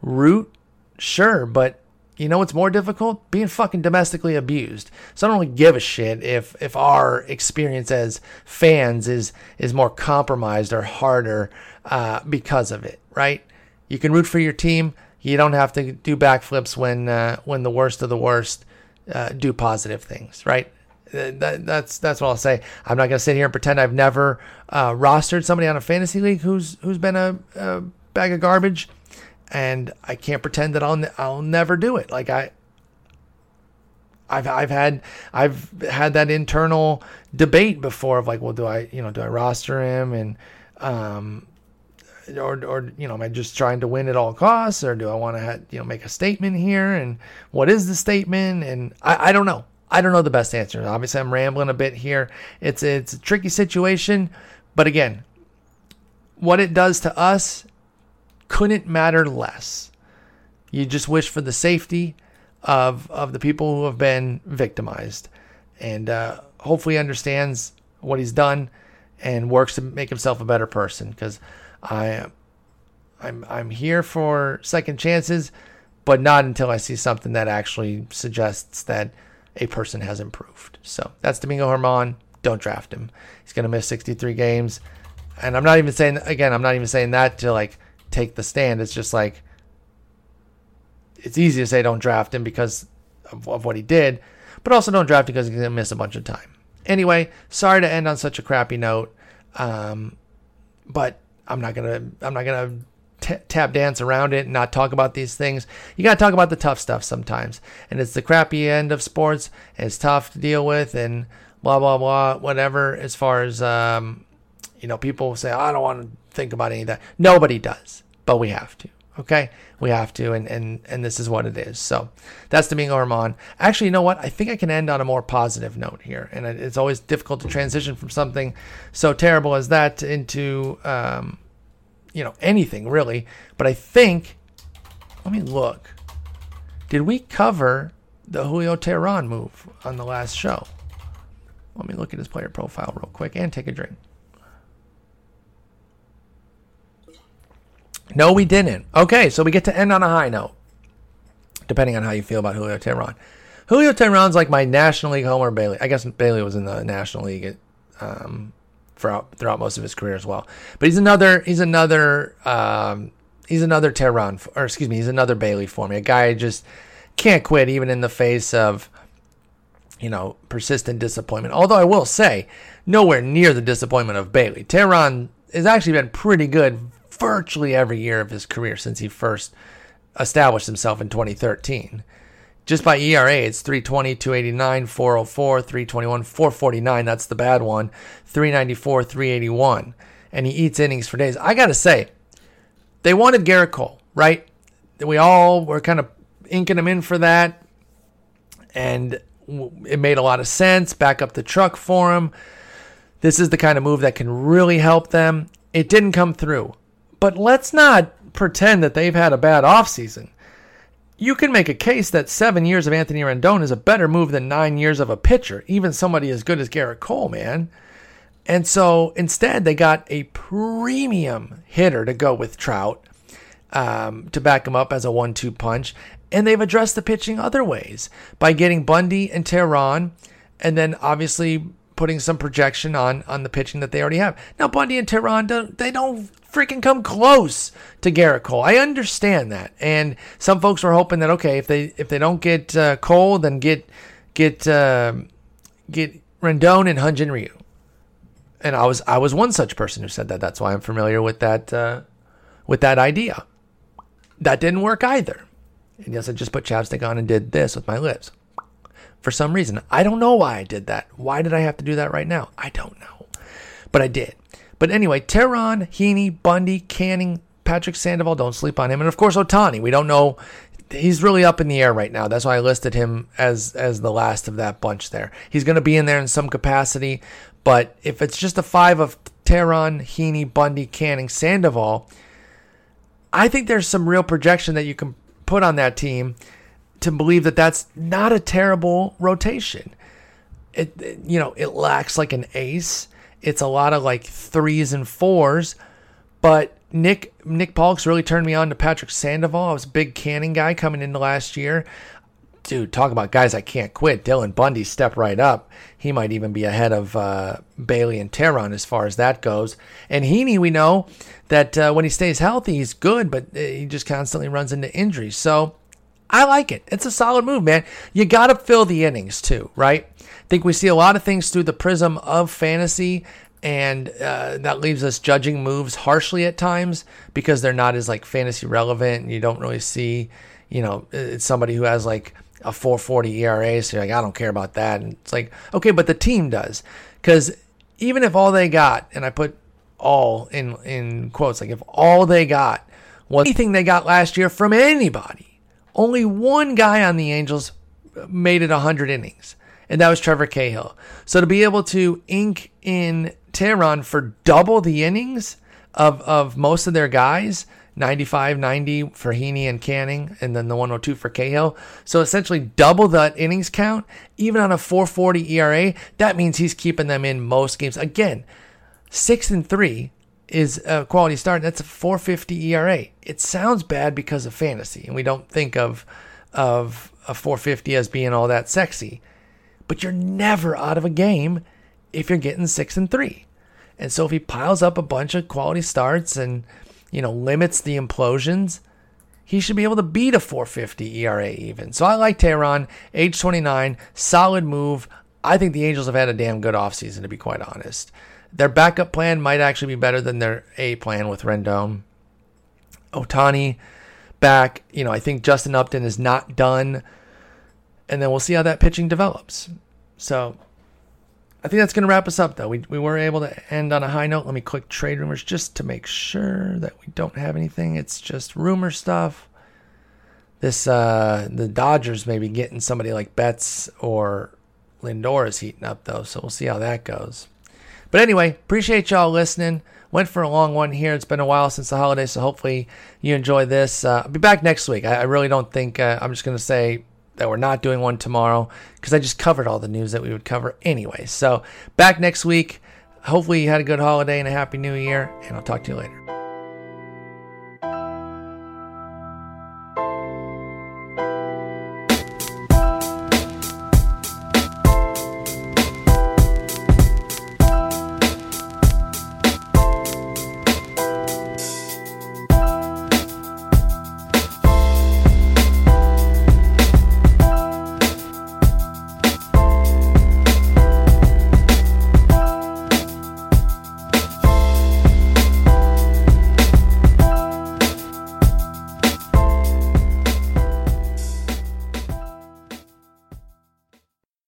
root? Sure, but you know what's more difficult? Being fucking domestically abused. So I don't really give a shit if if our experience as fans is is more compromised or harder uh, because of it, right? You can root for your team. You don't have to do backflips when uh, when the worst of the worst uh, do positive things, right? Uh, that, that's that's what I'll say. I'm not gonna sit here and pretend I've never uh, rostered somebody on a fantasy league who's who's been a, a bag of garbage and I can't pretend that I'll I'll never do it. Like I I've I've had I've had that internal debate before of like, well, do I you know do I roster him and um or or you know am I just trying to win at all costs or do I want to you know make a statement here and what is the statement and I, I don't know I don't know the best answer. Obviously, I'm rambling a bit here. It's it's a tricky situation, but again, what it does to us couldn't matter less. You just wish for the safety of of the people who have been victimized, and uh, hopefully understands what he's done and works to make himself a better person. Because I, I'm I'm here for second chances, but not until I see something that actually suggests that a person has improved. So that's Domingo Germán. Don't draft him. He's going to miss 63 games. And I'm not even saying, again, I'm not even saying that to like take the stand. It's just like it's easy to say don't draft him because of, of what he did, but also don't draft him because he's gonna miss a bunch of time. Anyway, sorry to end on such a crappy note, um, but I'm not gonna I'm not gonna t- tap dance around it and not talk about these things. You gotta talk about the tough stuff sometimes, and it's the crappy end of sports. It's tough to deal with, and blah blah blah, whatever. As far as um, you know, people say, I don't want to think about any of that. Nobody does, but we have to. Okay, we have to, and and and this is what it is. So that's Domingo Germán. Actually, you know what? I think I can end on a more positive note here, and it's always difficult to transition from something so terrible as that into um, you know anything really. But I think, let me look. Did we cover the Julio Teheran move on the last show? Let me look at his player profile real quick and take a drink. No, we didn't. Okay, so we get to end on a high note, depending on how you feel about Julio Teheran. Julio Teheran's like my National League homer Bailey. I guess Bailey was in the National League um, throughout throughout most of his career as well. But he's another he's another um, he's another Teheran or excuse me he's another Bailey for me. A guy just can't quit even in the face of you know persistent disappointment. Although I will say nowhere near the disappointment of Bailey. Teheran has actually been pretty good virtually every year of his career since he first established himself in 2013. Just by ERA, it's 320, 289, 404, 321, 449. That's the bad one. 394, 381. And he eats innings for days. I got to say, they wanted Gerrit Cole, right? We all were kind of inking him in for that. And it made a lot of sense. Back up the truck for him. This is the kind of move that can really help them. It didn't come through. But let's not pretend that they've had a bad offseason. You can make a case that seven years of Anthony Rendon is a better move than nine years of a pitcher, even somebody as good as Gerrit Cole, man. And so instead, they got a premium hitter to go with Trout um, to back him up as a one two punch. And they've addressed the pitching other ways by getting Bundy and Teheran, and then obviously putting some projection on on the pitching that they already have. Now Bundy and Teheran, don't they don't freaking come close to Gerrit Cole. I understand that, and some folks were hoping that okay, if they if they don't get uh, Cole, then get get uh, get Rendon and Hyun-Jin Ryu. And I was I was one such person who said that. That's why I'm familiar with that uh, with that idea. That didn't work either. And yes, I just put chapstick on and did this with my lips. For some reason, I don't know why I did that. Why did I have to do that right now? I don't know, but I did. But anyway, Teheran, Heaney, Bundy, Canning, Patrick Sandoval, don't sleep on him. And of course, Ohtani. We don't know. He's really up in the air right now. That's why I listed him as as the last of that bunch there. He's going to be in there in some capacity. But if it's just a five of Teheran, Heaney, Bundy, Canning, Sandoval, I think there's some real projection that you can put on that team to believe that that's not a terrible rotation. it, it you know it lacks like an ace. It's a lot of like threes and fours, but Nick Nick Pollack's really turned me on to Patrick Sandoval. I was a big Canning guy coming into last year. Dude, talk about guys I can't quit. Dylan Bundy stepped right up. He might even be ahead of uh, Bailey and Teheran as far as that goes. And Heaney, we know that uh, when he stays healthy, he's good, but uh, he just constantly runs into injuries. So I like it. It's a solid move, man. You got to fill the innings too, right? Think we see a lot of things through the prism of fantasy and uh, that leaves us judging moves harshly at times because they're not as like fantasy relevant. And you don't really see, you know, it's somebody who has like a 440 ERA, so you're like, I don't care about that. And it's like, okay, but the team does, because even if all they got, and I put all in in quotes, like if all they got was anything they got last year from anybody, only one guy on the Angels made it 100 innings and that was Trevor Cahill. So to be able to ink in Teheran for double the innings of, of most of their guys, 95, 90 for Heaney and Canning, and then the 102 for Cahill. So essentially double that innings count, even on a 440 ERA. That means he's keeping them in most games. Again, six and three is a quality start. That's a 450 ERA. It sounds bad because of fantasy, and we don't think of of a 450 as being all that sexy but you're never out of a game if you're getting six and three. And so if he piles up a bunch of quality starts and you know limits the implosions, he should be able to beat a 450 ERA even. So I like Teheran, age 29, solid move. I think the Angels have had a damn good offseason, to be quite honest. Their backup plan might actually be better than their A plan with Rendon. Ohtani back. You know, I think Justin Upton is not done and then we'll see how that pitching develops. So I think that's going to wrap us up, though. We, we were able to end on a high note. Let me click trade rumors just to make sure that we don't have anything. It's just rumor stuff. This uh, the Dodgers may be getting somebody like Betts or Lindor is heating up though, so we'll see how that goes. But anyway, appreciate y'all listening. Went for a long one here. It's been a while since the holiday, so hopefully you enjoy this. Uh, I'll be back next week. I, I really don't think uh, I'm just going to say that we're not doing one tomorrow because I just covered all the news that we would cover anyway. So back next week. Hopefully you had a good holiday and a happy new year, and I'll talk to you later.